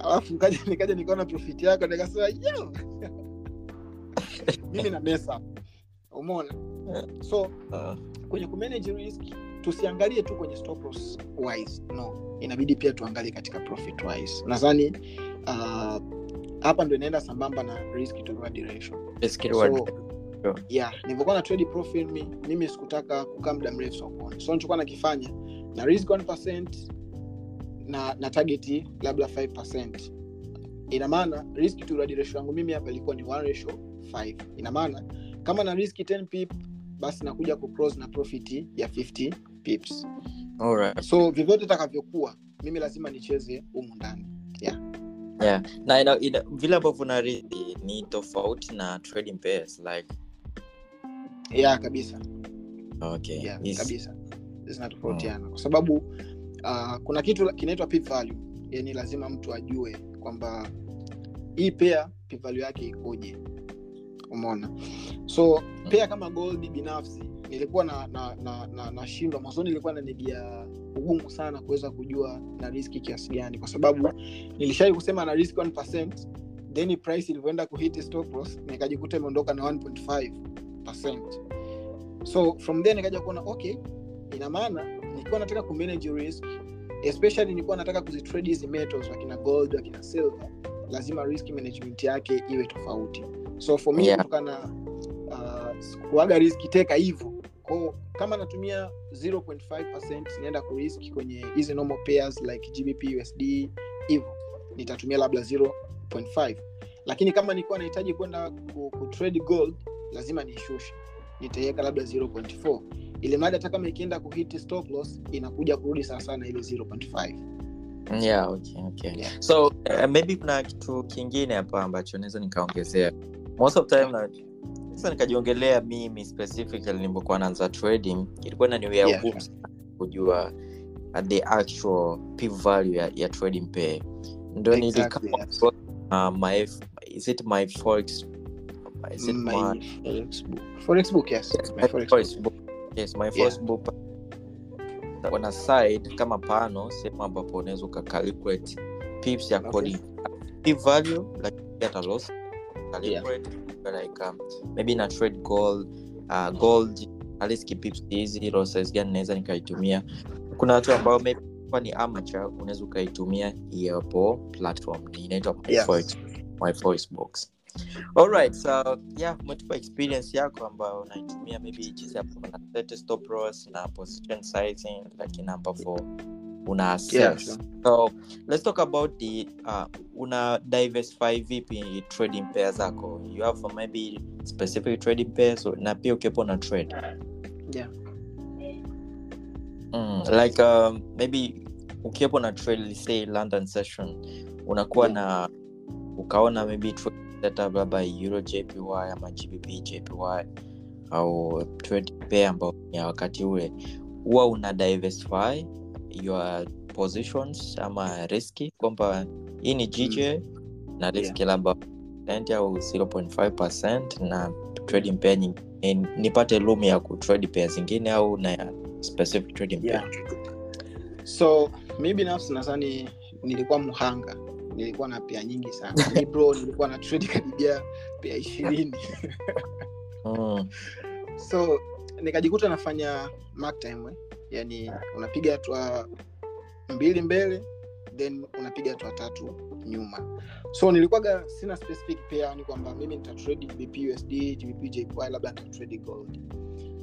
alafu kaja nikaja nikaona profit yako nikasema yo! Mimi na up so Uh, kwenye kumanage risk tusiangalie tu kwenye stop loss wise. No. Inabidi pia tuangalie katika profit wise. Nadhani uh, hapa ndo inaenda sambamba na risk to reward ratio. Risk reward. so yeah nilivyokuwa na trade profit mi, mimi sikutaka kukaa muda mrefu sokoni. So nichokuwa nakifanya na risk 1% na na target labda 5 ina maana risk to reward ratio yangu mimi hapa ilikuwa ni 1 ratio 5 ina maana kama na risk 10 pip basi nakuja kuclose na profit ya 50 pips. Alright. so vyovyote itakavyokuwa mimi lazima nicheze humu ndani. Yeah. yeah. na ina, ina, vile ambavyo naridhi ni tofauti na trading pairs like yeah kabisa. Okay. Yeah, Is- kabisa. Zinatofautiana kwa sababu uh, kuna kitu kinaitwa value. Yani lazima mtu ajue kwamba hii pea p yake ikoje. Umeona? So pea kama gold binafsi nilikuwa na na na, na, nashindwa mwanzoni nilikuwa nanigia ugumu sana kuweza kujua na riski kiasi gani. Kwa sababu nilishai kusema na risk 1% then price ilivyoenda kuhit nikajikuta imeondoka na 1.5 so from there nikaja kuona okay ina maana nikiwa nataka kumanage risk especially nilikuwa nataka kuzitrade hizi metals wakina gold wakina silver. Lazima risk management yake iwe tofauti. So for me Yeah. kutokana uh, kuaga risk teka hivyo. Kwao kama natumia 0.5 naenda kurisk kwenye hizi normal pairs like gbp usd hivyo. Nitatumia labda 0.5 lakini kama nilikuwa nahitaji kwenda ku, ku gold lazima niishushe nitaiweka labda 0.4 ile mada hata kama ikienda kuhiti stop loss inakuja kurudi sawa sana ile 0.5 yeah, okay, okay. Yeah. so uh, maybe kuna kitu kingine hapa ambacho naweza nikaongezea most of time na sasa nikajiongelea mimi specifically nilipokuwa naanza trading ilikuwa naniwea Yeah, ngumu yeah. kujua uh, the actual p value ya, ya trading pay ndo Exactly, nilikama yes. uh, my is it my forex is it my one? forex book forex book yes Yes, my forex, forex book. book. Yes, my Yeah. book on a side kama pano sehemu ambapo unaweza ukacalculate pips according p value like get a loss calculate like um, maybe na trade gold uh, gold aliski pips hizi losses gani naweza nikaitumia kuna watu ambao maybe kwa ni amateur unaweza ukaitumia hiyopo platform inaitwa my Yes. Forex- my voice box alright so yeah umetupa experience yako ambayo unaitumia maybe jinsi hapo stop loss na position sizing lakini ambapo una assess Yeah, sure. so let's talk about the uh, una diversify vipi trading pair zako you have maybe specific trading pairs so, na pia ukiwepo na trade Yeah. mm, like um, maybe ukiwepo na trade say london session unakuwa Yeah. na ukaona maybe setup labda euro jpy ama gbp jpy au pay pair ambao ni ya wakati ule huwa una diversify your positions ama riski kwamba hii ni gj na riski labda au 0.5 na trading pair nyingine nipate room ya kutrade pair zingine au na ya specific trading Yeah. pair so mi binafsi nadhani nilikuwa mhanga nilikuwa na pea nyingi sana. Libro nilikuwa na trade karibia pea ishirini. Mm. so nikajikuta nafanya mark time eh? yani unapiga hatua mbili mbele then unapiga hatua tatu nyuma. So nilikuwaga sina specific pair ni kwamba mimi nitatrade gbp jpy labda nitatrade gold.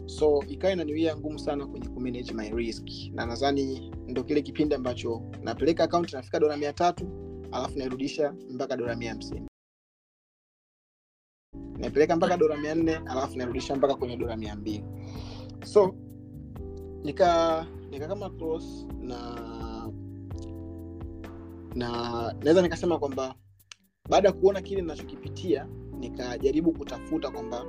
So ikawa inaniwia ngumu sana kwenye kumanage my risk. Na nadhani ndo kile kipindi ambacho napeleka akaunti nafika dola mia tatu alafu nairudisha mpaka dola mia hamsini. Naipeleka mpaka dola mia nne alafu nairudisha mpaka kwenye dola mia mbili. So nika nika kama cross na na naweza nikasema kwamba baada ya kuona kile ninachokipitia nikajaribu kutafuta kwamba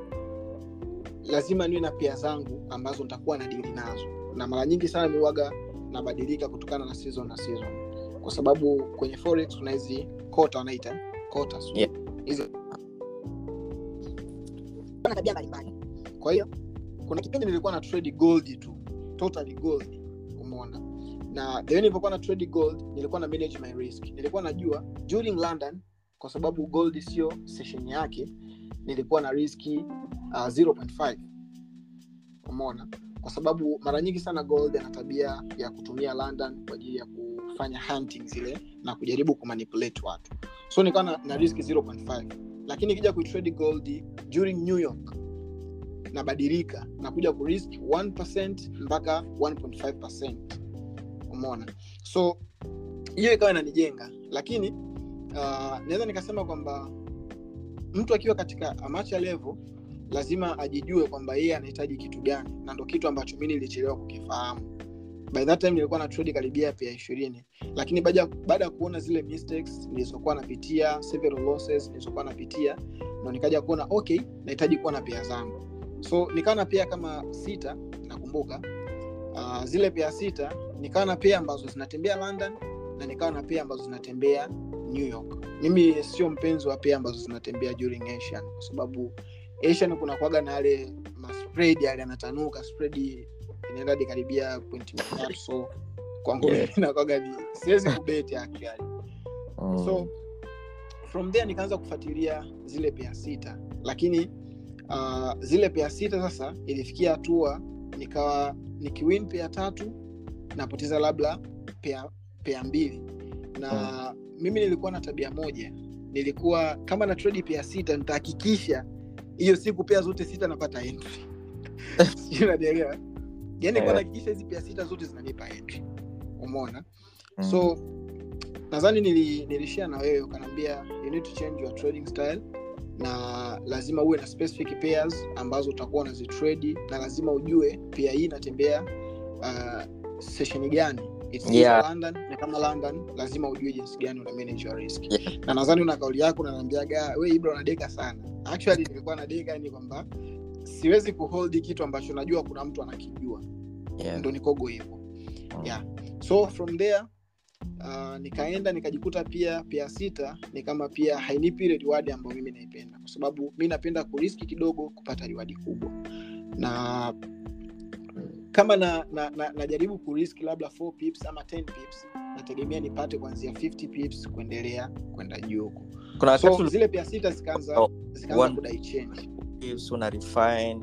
lazima niwe na pia zangu ambazo nitakuwa na dili nazo. Na mara nyingi sana miwaga nabadilika kutokana na season na season kwa sababu kwenye forex kuna hizi kota wanaita kota? Yeah. hizi. Na tabia mbalimbali. Kwa hiyo kuna kipindi nilikuwa na trade gold tu totally gold umeona? Na the nilivyokuwa na trade gold nilikuwa na manage my risk. Nilikuwa najua during london kwa sababu gold sio session yake nilikuwa na riski uh, 0.5 umeona kwa sababu mara nyingi sana gold ana tabia ya kutumia london kwa ajili ya kufanya hunting zile na kujaribu kumanipulate watu. So nikawa na, na risk 0.5 lakini ikija kuitrade gold during new york nabadilika nakuja kurisk 1 mpaka 1.5 umona so hiyo ikawa inanijenga. Lakini uh, naweza nikasema kwamba mtu akiwa katika amacha level lazima ajijue kwamba yeye anahitaji kitu gani na ndo kitu ambacho mi nilichelewa kukifahamu. By that time nilikuwa na trade karibia pia ishirini lakini baada ya kuona zile mistakes nilizokuwa napitia several losses nilizokuwa napitia ndo nikaja kuona okay nahitaji kuwa na pia zangu. So nikawa na pia kama sita nakumbuka. Uh, zile pia sita nikawa na pia ambazo zinatembea london na nikawa na pia ambazo zinatembea new york. Mimi sio mpenzi wa pia ambazo zinatembea during asian kwa sababu asian kuna kwaga na yale maspread yale anatanuka spread inaenda hadi karibia point matatu so kwangu Yeah. nakwaga ni siwezi kubeti actually. Mm. so from there nikaanza kufuatilia zile pea sita. Lakini uh, zile pea sita sasa ilifikia hatua nikawa nikiwin pea tatu napoteza labda pea, pea mbili. Na mimi nilikuwa na tabia moja. Nilikuwa kama na trade pea sita nitahakikisha hiyo siku pea zote sita napata entry Sijui unanielewa yani Eh. yeah. nahakikisha hizi pea sita zote zinanipa entry umona Mm. so nadhani nili, nilishia na wewe ukanaambia you need to change your trading style na lazima uwe na specific pairs ambazo utakuwa unazitredi na lazima ujue pia hii inatembea uh, sesheni gani Yeah. london na kama london lazima ujue jinsi gani una manage your risk Yeah. na nadhani una kauli yako unaniambiaga we ibra unadeka sana actually nilikuwa nadeka ni kwamba siwezi kuholdi kitu ambacho najua kuna mtu anakijua Yeah. ndo nikogo hivyo Mm. yeah. so from there uh, nikaenda nikajikuta pia pia sita ni kama pia hainipi ile reward ambayo mimi naipenda kwa sababu mi napenda kuriski kidogo kupata reward kubwa na kama na, na, na, najaribu kuriski labda 4 pips ama 10 pips nategemea nipate kuanzia 50 pips kuendelea kwenda juu huko. Kuna so, so zile pia sita zikaanza Oh, zikaanza kudai change. una refine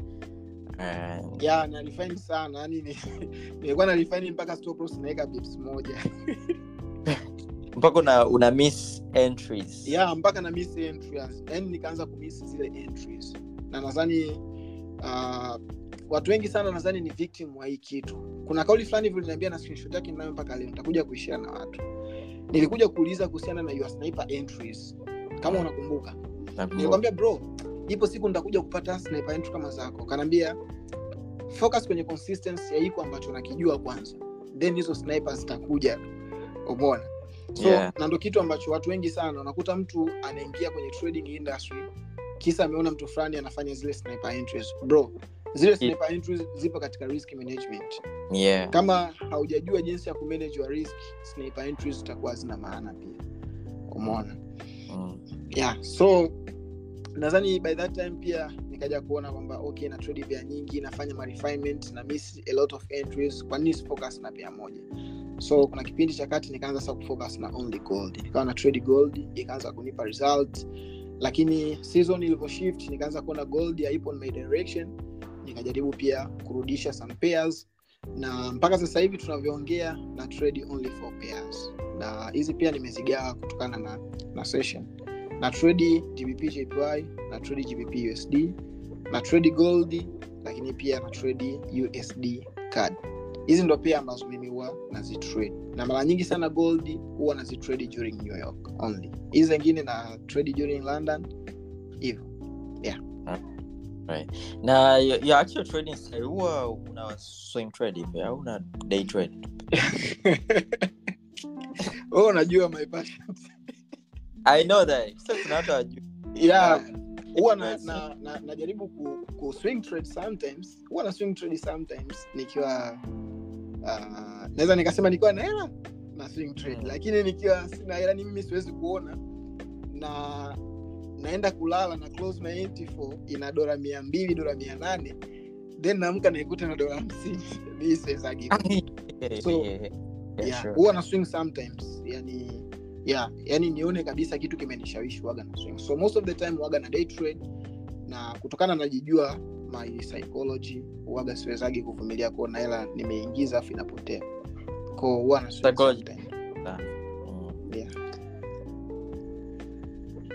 and ya na refine sana yani nilikuwa na refine mpaka stop loss naweka pips moja. Mpaka una, una miss entries. Ya mpaka na miss entries. Yani nikaanza kumiss zile entries. Na nadhani uh, watu wengi sana nadhani ni victim wa hii kitu. Kuna kauli fulani hivyo linaambia na screenshot yake ninayo mpaka leo. Nitakuja kuishia na watu. Nilikuja kuuliza kuhusiana na your sniper entries. Kama unakumbuka. Nilikwambia bro ipo siku nitakuja kupata sniper entry kama zako. Kanaambia focus kwenye consistency ya hiko ambacho nakijua kwanza. Then hizo sniper zitakuja. Umeona? So Yeah. na ndo kitu ambacho watu wengi sana unakuta mtu anaingia kwenye trading industry kisa ameona mtu fulani anafanya zile sniper entries. Bro zile sniper entries zipo katika risk management. Yeah. kama haujajua jinsi ya kumanage wa risk sniper entries zitakuwa zina maana pia. Umona Mm. yeah so nadhani by that time pia nikaja kuona kwamba okay na trade pia nyingi nafanya marefinement na miss a lot of entries kwa nini focus na pia moja? So kuna kipindi cha kati nikaanza sasa kufocus na only gold. Nikawa na trade gold ikaanza kunipa result. Lakini season ilivyo shift nikaanza kuona gold haipo in my direction nikajaribu pia kurudisha some pairs. Na mpaka sasa hivi tunavyoongea na trade only for pairs. Na hizi pia nimezigawa kutokana na, na session. Na trade gbp jpy na trade gbp usd na trade gold lakini pia na trade usd card. Hizi ndo pia ambazo mimi huwa nazitrade. Na mara nyingi sana gold huwa nazitrade during new york only. Hizi zengine na trade during london hivyo Right. na your, actual trading style huwa una swing trade hivi au una day trade? Wewe unajua my passion. I know that. Sasa kuna watu yeah. Huwa na, na, na, najaribu ku, ku swing trade sometimes. Huwa na swing trade sometimes nikiwa uh, naweza nikasema nikiwa na hela na swing trade. Mm. lakini nikiwa sina hela ni mimi siwezi kuona. Na naenda kulala na close my entry for ina dola mia mbili dola mia nane then naamka naikuta na dola hamsini mi So, yeah, yeah, yeah, sure. huwa na swing sometimes yani yeah, yani nione kabisa kitu kimenishawishi waga na swing so most of the time waga na day trade na kutokana najijua my psychology waga siwezagi kuvumilia kuona hela nimeingiza afu inapotea ko huwa na swing Psychology. sometimes. Yeah.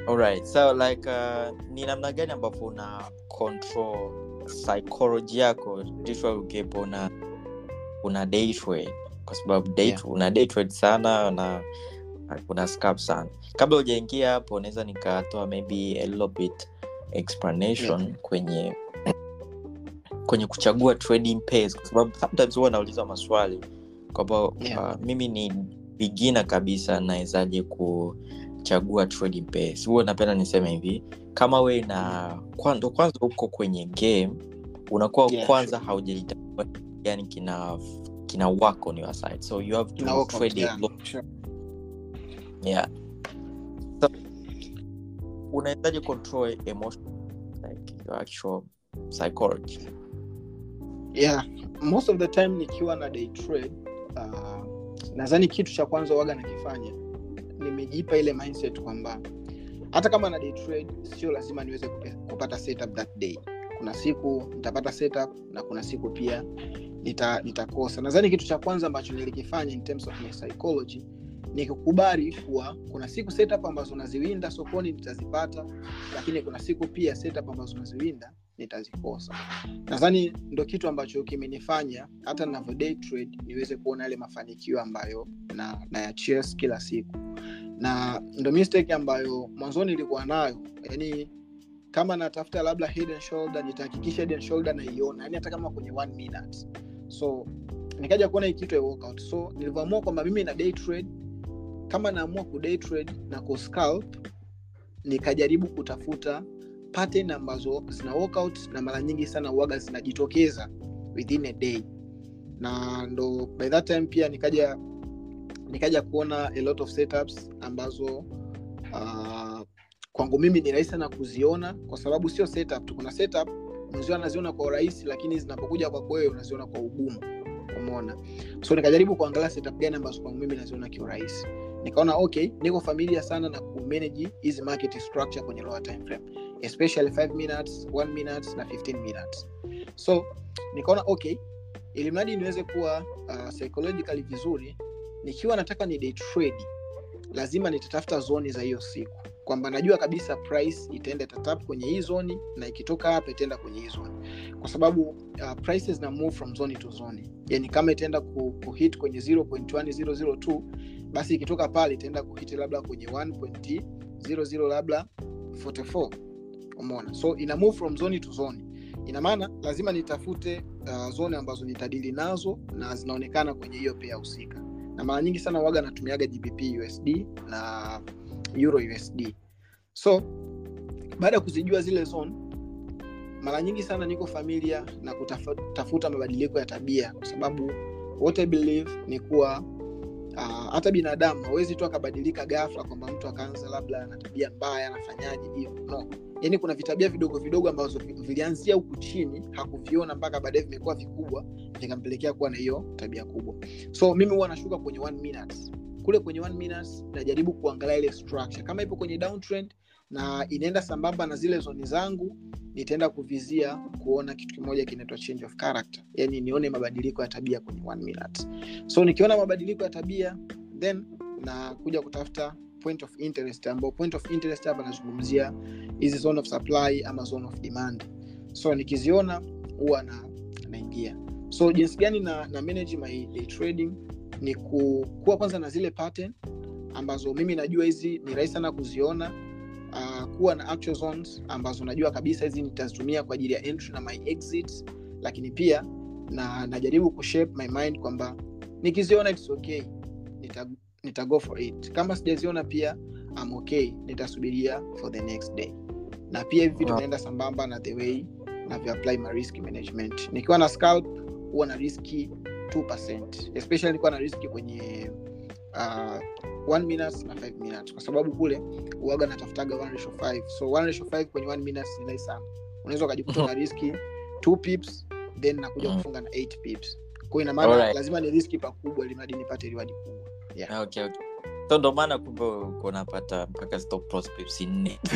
Alright, so like uh, ni namna gani ambavyo una control psychology yako dishwa ukepo una una day kwa sababu date, Yeah. una day sana na una scap sana kabla hujaingia hapo naweza nikatoa maybe a little bit explanation Yeah. kwenye kwenye kuchagua trading pairs kwa sababu sometimes huwa naulizwa maswali kwamba Yeah. uh, mimi ni bigina kabisa nawezaje kuchagua trading pairs. Huwa napenda niseme hivi kama we na kwa- ndo kwanza uko kwenye game unakuwa Yeah, kwanza haujajitambua yani kina kina work on your side. So you have to trade yeah, a sure. yeah. So unawezaje control emotion like your actual psychology? Yeah most of the time nikiwa na day trade uh, nadhani kitu cha kwanza waga nakifanya nimejipa ile mindset kwamba hata kama na trade sio lazima niweze kupata setup that day. Kuna siku nitapata setup na kuna siku pia nita- nitakosa. Nadhani kitu cha kwanza ambacho nilikifanya in terms of my psychology ni kukubali kuwa kuna siku setup ambazo naziwinda sokoni nitazipata lakini kuna siku pia setup ambazo naziwinda nitazikosa. Nadhani ndo kitu ambacho kimenifanya hata trade niweze kuona yale mafanikio ambayo na, na ya kila siku na ndo mistake ambayo mwanzoni ilikuwa nayo. Yani kama natafuta labda head and shoulder nitahakikisha head shoulder naiona. Yani hata kama kwenye one minute. So nikaja kuona hii kitu ya workout. So nilivyoamua kwamba mimi na day trade kama naamua ku day trade na ku scalp nikajaribu kutafuta pattern ambazo zina workout na mara nyingi sana uaga zinajitokeza within a day. Na ndo by that time pia nikaja nikaja kuona a lot of setups ambazo uh, kwangu mimi ni rahisi sana kuziona kwa sababu sio setup tu. Kuna setup mzio anaziona kwa urahisi lakini zinapokuja kwako wewe unaziona kwa ugumu. Umeona? So nikajaribu kuangalia setup gani ambazo kwangu mimi naziona kiurahisi nikaona okay niko familia sana na kumanage hizi market structure kwenye lower time frame. Especially 5 minutes 1 minutes na 15 minutes. So nikaona okay ili mradi niweze kuwa uh, psychologically vizuri nikiwa nataka ni day trade lazima nitatafuta zoni za hiyo siku. Kwamba najua kabisa price itaenda tatap kwenye hii zoni na ikitoka hapa itaenda kwenye hii zoni. Kwa sababu uh, prices na move from zone to zone yani kama itaenda ku, kuhit kwenye 0.1002 basi ikitoka pale itaenda kuhit labda kwenye 1.00 labda 44 umeona? So ina move from zone to zone ina maana lazima nitafute uh, zone ambazo nitadili nazo na zinaonekana kwenye hiyo pea husika na mara nyingi sana waga anatumiaga gbp usd na euro usd so baada ya kuzijua zile zone mara nyingi sana niko familia na kutafuta mabadiliko ya tabia kwa sababu what I believe ni kuwa uh, hata binadamu hawezi tu akabadilika ghafla kwamba mtu akaanza labda na tabia mbaya anafanyaje hivo no yaani kuna vitabia vidogo vidogo ambazo vilianzia huku chini hakuviona mpaka baadaye vimekuwa vikubwa vikampelekea kuwa na hiyo tabia kubwa. So mimi huwa nashuka kwenye one minute. Kule kwenye one minute najaribu kuangalia ile structure. Kama ipo kwenye downtrend na inaenda sambamba na zile zoni zangu nitaenda kuvizia kuona kitu kimoja kinaitwa change of character. Yani nione mabadiliko ya tabia kwenye one minute. So nikiona mabadiliko ya tabia then na kutafuta point of interest ambao point of interest hapa anazungumzia hizi zone of supply ama zone of demand. So nikiziona huwa na so jinsi gani na, na manage my day trading ni ku, kuwa kwanza na zile pattern ambazo mimi najua hizi ni rahisi sana kuziona. Uh, kuwa na actual zones ambazo najua kabisa hizi nitazitumia kwa ajili ya entry na my exit lakini pia na najaribu kushape my mind kwamba nikiziona its okay nita go for it. Kama sijaziona pia am okay. Nitasubiria for the next day. Na pia hivi vitu Wow. vinaenda sambamba na the way navyo apply my risk management. Nikiwa na scalp huwa na riski 2 especially nikiwa na riski kwenye uh, one minutes na 5 minutes. Kwa sababu kule uaga natafutaga one ratio five. So one ratio five kwenye 1 minutes ni sana. Unaweza ukajikuta na riski 2 pips then nakuja Mm. kufunga na 8 pips. Kwa ina maana lazima ni riski pakubwa ili mradi nipate riwadi kubwa yeah. okay, okay. so ndo maana kumbe uko unapata mpaka stop loss nne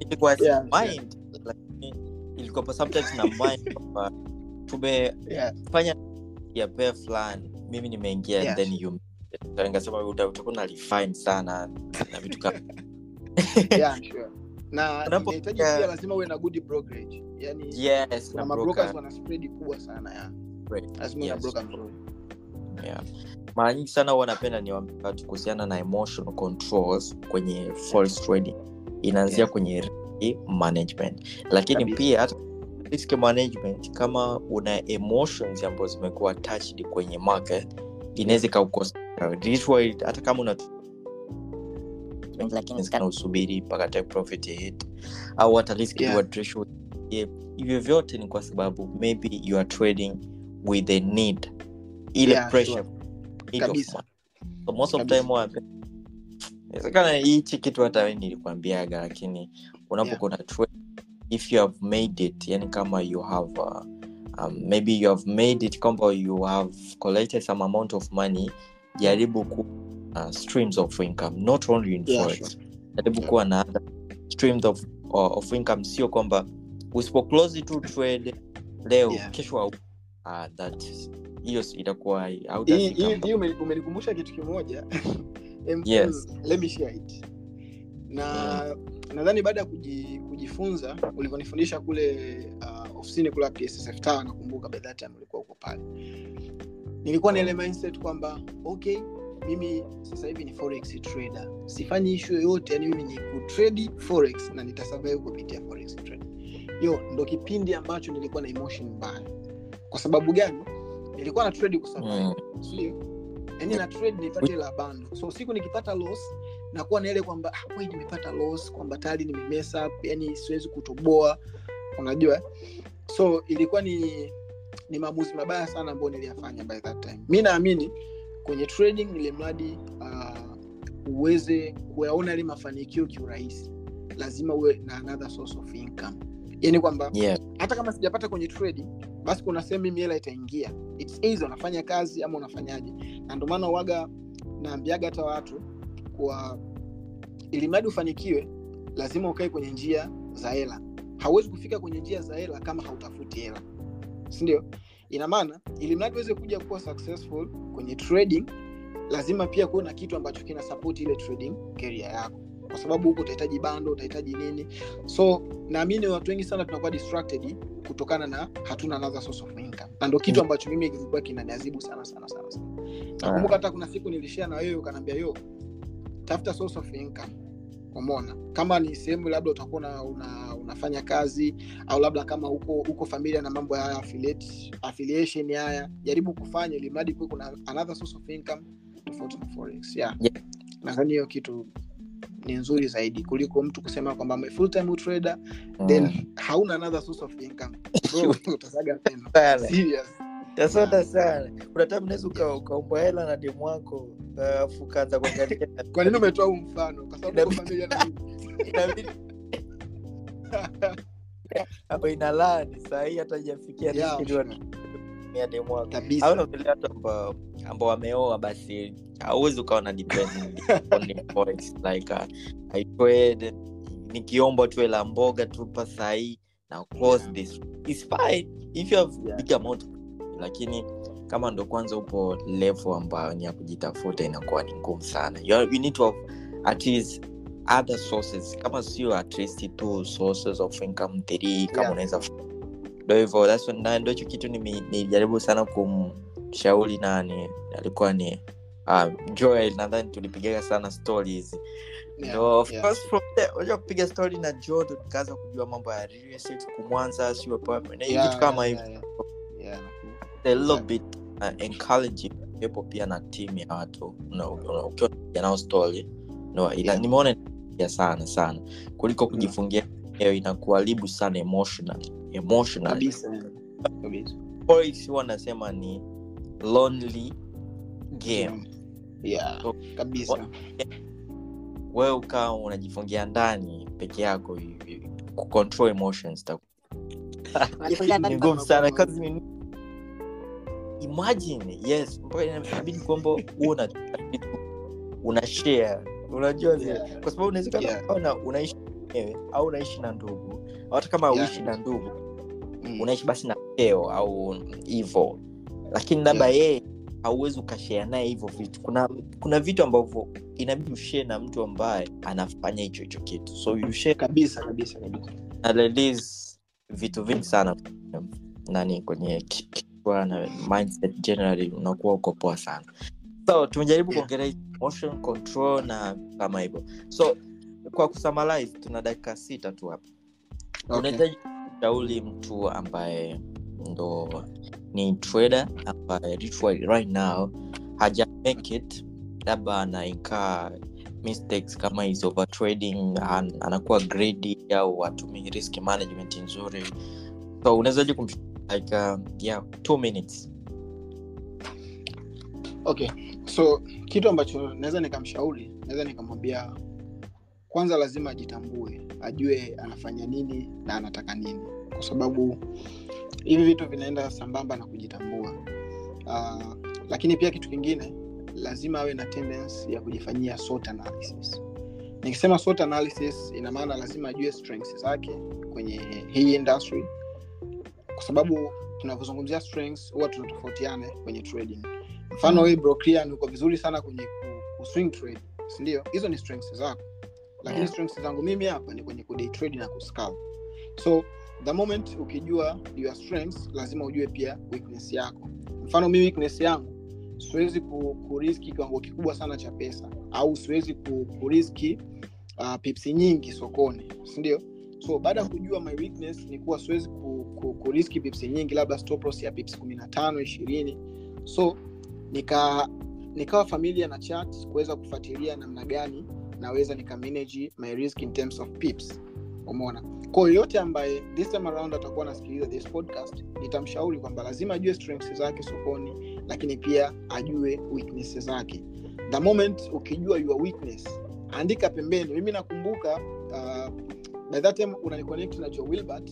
ilikuwa Yeah, mind lakini ilikuwa sometimes na mind kwamba tumefanya Yeah. ya pair fulani mimi nimeingia Yeah, then you nikasema utakuwa na refine sana na vitu kama Yeah, sure. na inahitaji pia lazima uwe na good brokerage yani yes na mabrokers wana spread kubwa sana ya Right. lazima una broker mzuri yeah. mara nyingi sana huwa napenda niwaambie watu kuhusiana na emotional controls kwenye forex trading inaanzia yes. kwenye risk management lakini pia hata risk management kama una emotions ambazo zimekuwa attached kwenye market inaweza ikaukosa hata kama una lakini kana usubiri mpaka take profit hit au hata risk Yeah. reward ratio hivyo vyote ni kwa sababu maybe you are trading with a need ile Yeah, pressure sure. need of Kabisa. money. so most of time inawezekana hichi kitu hata we nilikwambiaga lakini unapokuwa yeah. if you have made it yani kama you have uh, um, maybe you have made it kwamba you have collected some amount of money jaribu ku uh, streams of income not only in Yeah, forex sure. jaribu Yeah. kuwa na streams of, uh, of income sio kwamba usipoclose tu trade leo Yeah. kesho uh, that hiyo itakuwa Hii- umenikumbusha kitu kimoja. Yes. let me share it. Na nadhani baada ya kuji, kujifunza ulivyonifundisha kule uh, ofisini kule pssf nakumbuka by that time ulikuwa uko pale. Nilikuwa na ile mindset kwamba okay mimi sasa hivi ni forex trader. Sifanyi ishu yoyote yani mimi ni kutredi forex na nitasurvive kupitia forex trade hiyo ndo kipindi ambacho nilikuwa na emotion mbaya. Kwa sababu gani nilikuwa na trade kusurvive Mm. sio yani na trade nipate la bando. So siku nikipata loss nakuwa na ile kwamba ah, kweli nimepata loss kwamba tayari nimemess up yani siwezi kutoboa. Unajua? So ilikuwa ni ni maamuzi mabaya sana ambayo niliyafanya by that time. Mi naamini kwenye trading ile mradi uh, uweze kuyaona yale mafanikio kiurahisi. Lazima uwe na another source of income yani kwamba yeah. hata kama sijapata kwenye trade basi kuna sehemu mimi hela itaingia. It's either unafanya kazi ama unafanyaje. Na ndio maana uwaga naambiaga hata watu kwa ili mradi ufanikiwe lazima ukae kwenye njia za hela. Hauwezi kufika kwenye njia za hela kama hautafuti hela. Sindio ina maana ili mradi uweze kuja kuwa successful kwenye trading lazima pia kuwe na kitu ambacho kina support ile trading keria yako kwa sababu huko utahitaji bando utahitaji nini. So naamini watu wengi sana tunakuwa distracted kutokana na hatuna another source of income. Na ndo kitu ambacho mimi kilikuwa kinaniazibu sana sana sana sana. Nakumbuka hata kuna siku nilishia na wewe ukanaambia yo tafuta source of income. Umona kama ni sehemu labda utakuwa una, una, unafanya kazi au labda kama uko uko familia na mambo ya affiliate, affiliation haya jaribu kufanya ili mradi kuwe kuna another source of income tofauti na forex. Yeah. Yeah. nadhani hiyo kitu ni nzuri zaidi kuliko mtu kusema kwamba I'm a full time trader then Mm. hauna another source of income. Utasaga serious. Tasota sana kuna time unaweza ukaomba hela na demu wako alafu ukaanza kuangalia. Kwa nini umetoa huu mfano? Kwa sababu familia na sahii hata ijafikia Ya demu wako watu ambao ambao wameoa basi hauwezi ukawa na like uh, I nikiomba tu hela mboga tupa sahii na close this it's fine. If you have Yeah. big amount lakini kama ndo kwanza upo level ambayo ni ya kujitafuta inakuwa ni ngumu sana. You, are- you need to have at least other sources. Kama sio at least two sources of income three kama Yeah. unaweza ndo hivyo ndo hicho kitu nilijaribu sana kumshauri nani alikuwa ni uh, joel nadhani tulipigaga sana Yeah, ndo of yeah. course from there kupiga story na jo ndo tukaanza kujua mambo ya real estate kumwanza sio apartment Yeah, vitu kama hivyo yeah, yeah. a little Exactly. bit uh, encouraging pia na team ya watu ukiwa nao story no, Yeah. nimeona ya sana sana kuliko kujifungia yeah. inakuharibu sana emotional emotional kabisa. Kabisa. Huwa nasema ni lonely game. Yeah So, kabisa. wewe ukawa unajifungia ndani peke yako hivi kucontrol emotions ni ngumu sana kwamba- kazi ni imagine yes inabidi kwamba una una share. Unajua Yeah. kwa sababu unawezekana Yeah. unaishi mwenyewe au unaishi na ndugu hata kama Yeah. uishi na ndugu Mm. unaishi basi na keo au hivo lakini labda Yeah. yeye hauwezi ukashea naye hivyo vitu kuna kuna vitu ambavyo inabidi ushee na mtu ambaye anafanya hicho hicho kitu so you kabisa kabisa kabisa na release vitu vingi sana nani kwenye ki- kichwa na mindset generally unakuwa uko poa sana so tumejaribu Yeah. kuongelea control na kama hivyo so kwa kusamalize tuna dakika sita tu hapa Okay. unahitaji shauri mtu ambaye ndo ni trader ambaye right now haja labda anaikaa mistakes kama hizo over trading an, anakuwa greedy au atumii risk management nzuri. So unawezaji kum like uh, yeah two minutes. Okay so kitu ambacho naweza nikamshauri naweza nikamwambia kwanza lazima ajitambue ajue anafanya nini na anataka nini. Kwa sababu hivi vitu vinaenda sambamba na kujitambua. Uh, lakini pia kitu kingine lazima awe na tendency ya kujifanyia SWOT analysis. Nikisema SWOT analysis ina maana lazima ajue strengths zake kwenye hii industry. Kwa sababu tunavyozungumzia strengths huwa tunatofautiana kwenye trading. Mfano mm. wewe brokrian uko vizuri sana kwenye ku, ku swing trade sindio hizo ni strengths zako lakini Yeah. strengths zangu mimi hapa ni kwenye kuday trade na kuscal so the moment ukijua your strengths lazima ujue pia weakness yako. Mfano mi weakness yangu siwezi ku, kuriski kiwango kikubwa sana cha pesa au siwezi ku, kuriski uh, pipsi nyingi sokoni sindio so baada ya kujua my weakness ni kuwa siwezi ku, ku, kuriski pipsi nyingi labda stop loss ya pipsi kumi na tano ishirini. So nika nikawa familia na chat kuweza kufuatilia namna gani naweza nikamanage my risk in terms of pips. Umeona? Kwa yoyote ambaye this time around atakuwa anasikiliza this podcast nitamshauri kwamba lazima ajue strengths zake sokoni lakini pia ajue weakness zake. The moment ukijua your weakness andika pembeni. Mimi nakumbuka uh, by that time unaniconnect na jo Wilbert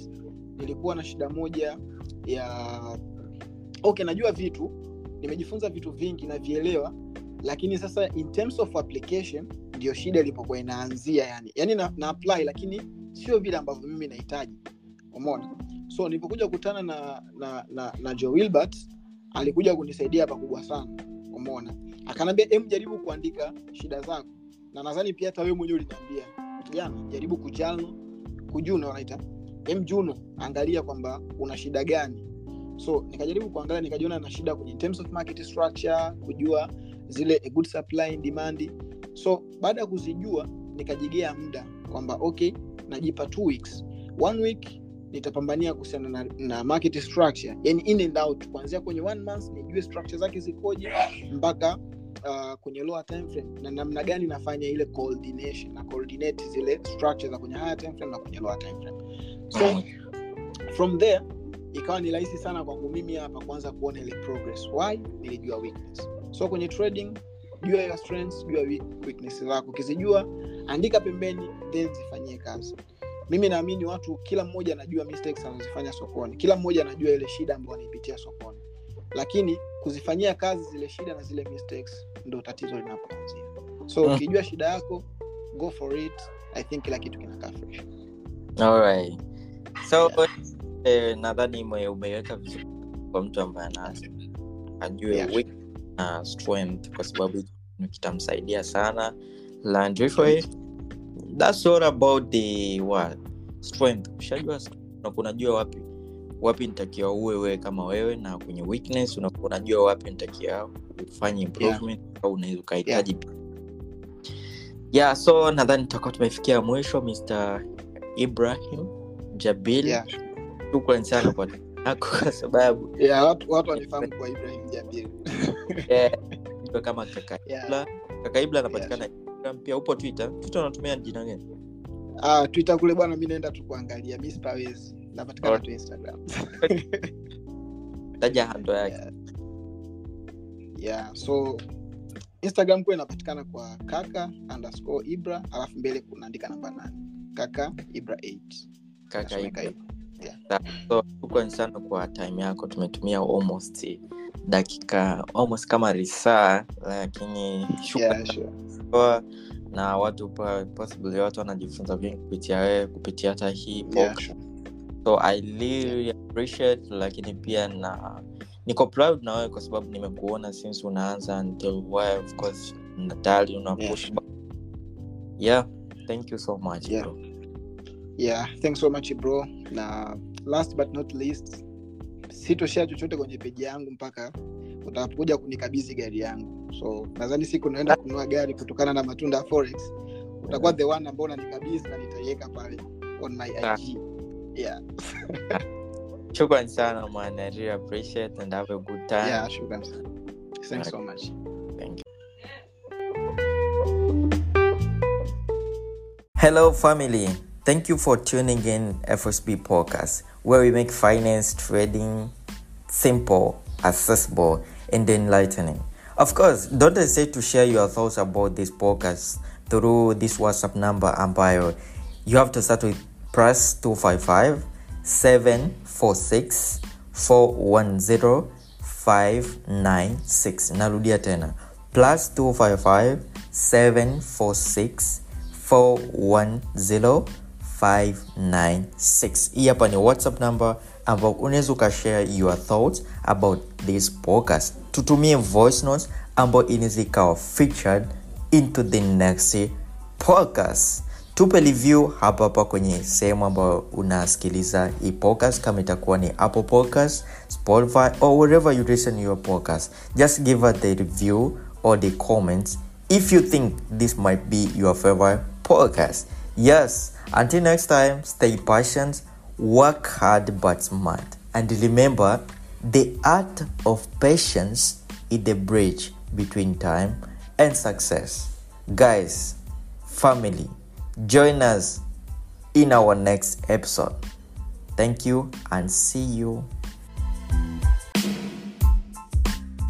nilikuwa na shida moja ya okay najua vitu nimejifunza vitu vingi navielewa lakini sasa in terms of application ndio shida ilipokuwa inaanzia yani. Yani na, na apply lakini sio vile ambavyo mimi nahitaji. Umona so nilipokuja kukutana na na, na, na Joe Wilbert alikuja kunisaidia pakubwa sana. Umona akanambia em jaribu kuandika shida zako. Na nadhani pia hata wewe mwenyewe uliniambia kijana jaribu kujano kujuno wanaita em juno angalia kwamba una shida gani. So nikajaribu kuangalia nikajiona na shida kwenye terms of market structure kujua zile a good supply and demand so baada ya kuzijua nikajigea muda kwamba okay najipa two weeks. One week nitapambania kuhusiana na, na market structure. Yani in and out. Kuanzia kwenye one month nijue structure zake zikoje mpaka uh, kwenye lower time frame. Na namna gani nafanya ile coordination na coordinate zile structure za kwenye higher time frame na kwenye lower time frame. So from there ikawa ni rahisi sana kwangu mimi hapa kuanza kuona ile progress. Why? Nilijua weakness. So kwenye trading jua your strengths jua weakness zako. Ukizijua andika pembeni then zifanyie kazi. Mimi naamini watu kila mmoja anajua mistakes anazifanya sokoni. Kila mmoja anajua ile shida ambayo anaipitia sokoni. Lakini kuzifanyia kazi zile shida na zile mistakes ndo tatizo linapoanzia. So Mm. ukijua shida yako go for it. I think kila kitu kinakaa fresh. Alright. so eh, nadhani umeweka vizuri kwa mtu ambaye anaanza ajue Yeah. Na strength kwa sababu kitamsaidia sana. And hivyo eh, that's all about the what strength. Ushajua unajua wapi wapi nitakiwa uwe wewe kama wewe na kwenye weakness unajua wapi nitakiwa ufanye improvement au unaweza ukahitaji yeah. so nadhani tutakuwa tumefikia mwisho mr ibrahim jabil. Yeah. shukran sana kwa yako kwa sababu yeah, watu, watu wanifahamu kwa ibrahim jabiri kama kakaibla Yeah. Ibla. kaka anapatikana Instagram, pia. Upo twitter? Twitter unatumia jina gani? Ah, twitter kule bwana mi naenda tu kuangalia. Mi sipawezi. Napatikana Alright. tu instagram. Taja hando yake. Yeah. yeah so instagram kule inapatikana kwa kaka underscore ibra alafu mbele kunaandika namba nane. Kaka ibra 8 kaka Ibra. So shukran sana kwa time yako tumetumia almost dakika almost kama risaa lakini yeah, sure. na watu possibly watu wanajifunza vingi kupitia wewe kupitia hata hii Yeah, sure. so i really appreciate lakini pia na niko proud na wewe kwa sababu nimekuona since unaanza until where of course natali unapush Yeah, sure. yeah thank you so much Yeah. bro. Yeah thanks so much bro. Na last but not least sitoshea chochote kwenye peji yangu mpaka utakuja kunikabidhi gari yangu. So nadhani siku naenda kununua gari kutokana na matunda ya forex utakuwa the one ambao unanikabidhi na nitaiweka pale on my Ah. ig yeah. Shukran sana man. I really appreciate and have a good time. Yeah shukran sana. Thanks so much. Thank you. Hello, family. Thank you for tuning in FSB Podcast, where we make finance trading simple, accessible, and enlightening. Of course, don't hesitate to share your thoughts about this podcast through this WhatsApp number ambayo you have to start with plus 255 746 410 596 narudia tena plus 255 746 410 596 hii hapa ni whatsapp number ambao unaweza ukashare your thoughts about this podcast. Tutumie voice notes ambayo inaweza ikawa featured into the next podcast. Tupe review hapa hapa kwenye sehemu ambayo unasikiliza hii podcast. Kama itakuwa ni apple podcast spotify or wherever you listen your podcast just give us the review or the comments if you think this might be your favorite podcast. Yes until next time stay patient work hard but smart and remember the art of patience is the bridge between time and success guys family join us in our next episode thank you and see you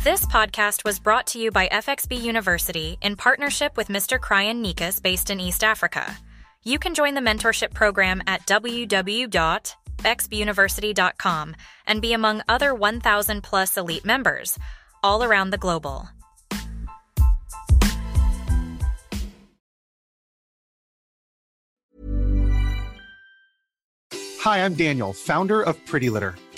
This podcast was brought to you by FXB University in partnership with Mr. Kryan Nikas based in East Africa. You can join the mentorship program at www.xbuniversity.com and be among other 1,000 plus elite members all around the global. Hi, I'm Daniel, founder of Pretty Litter.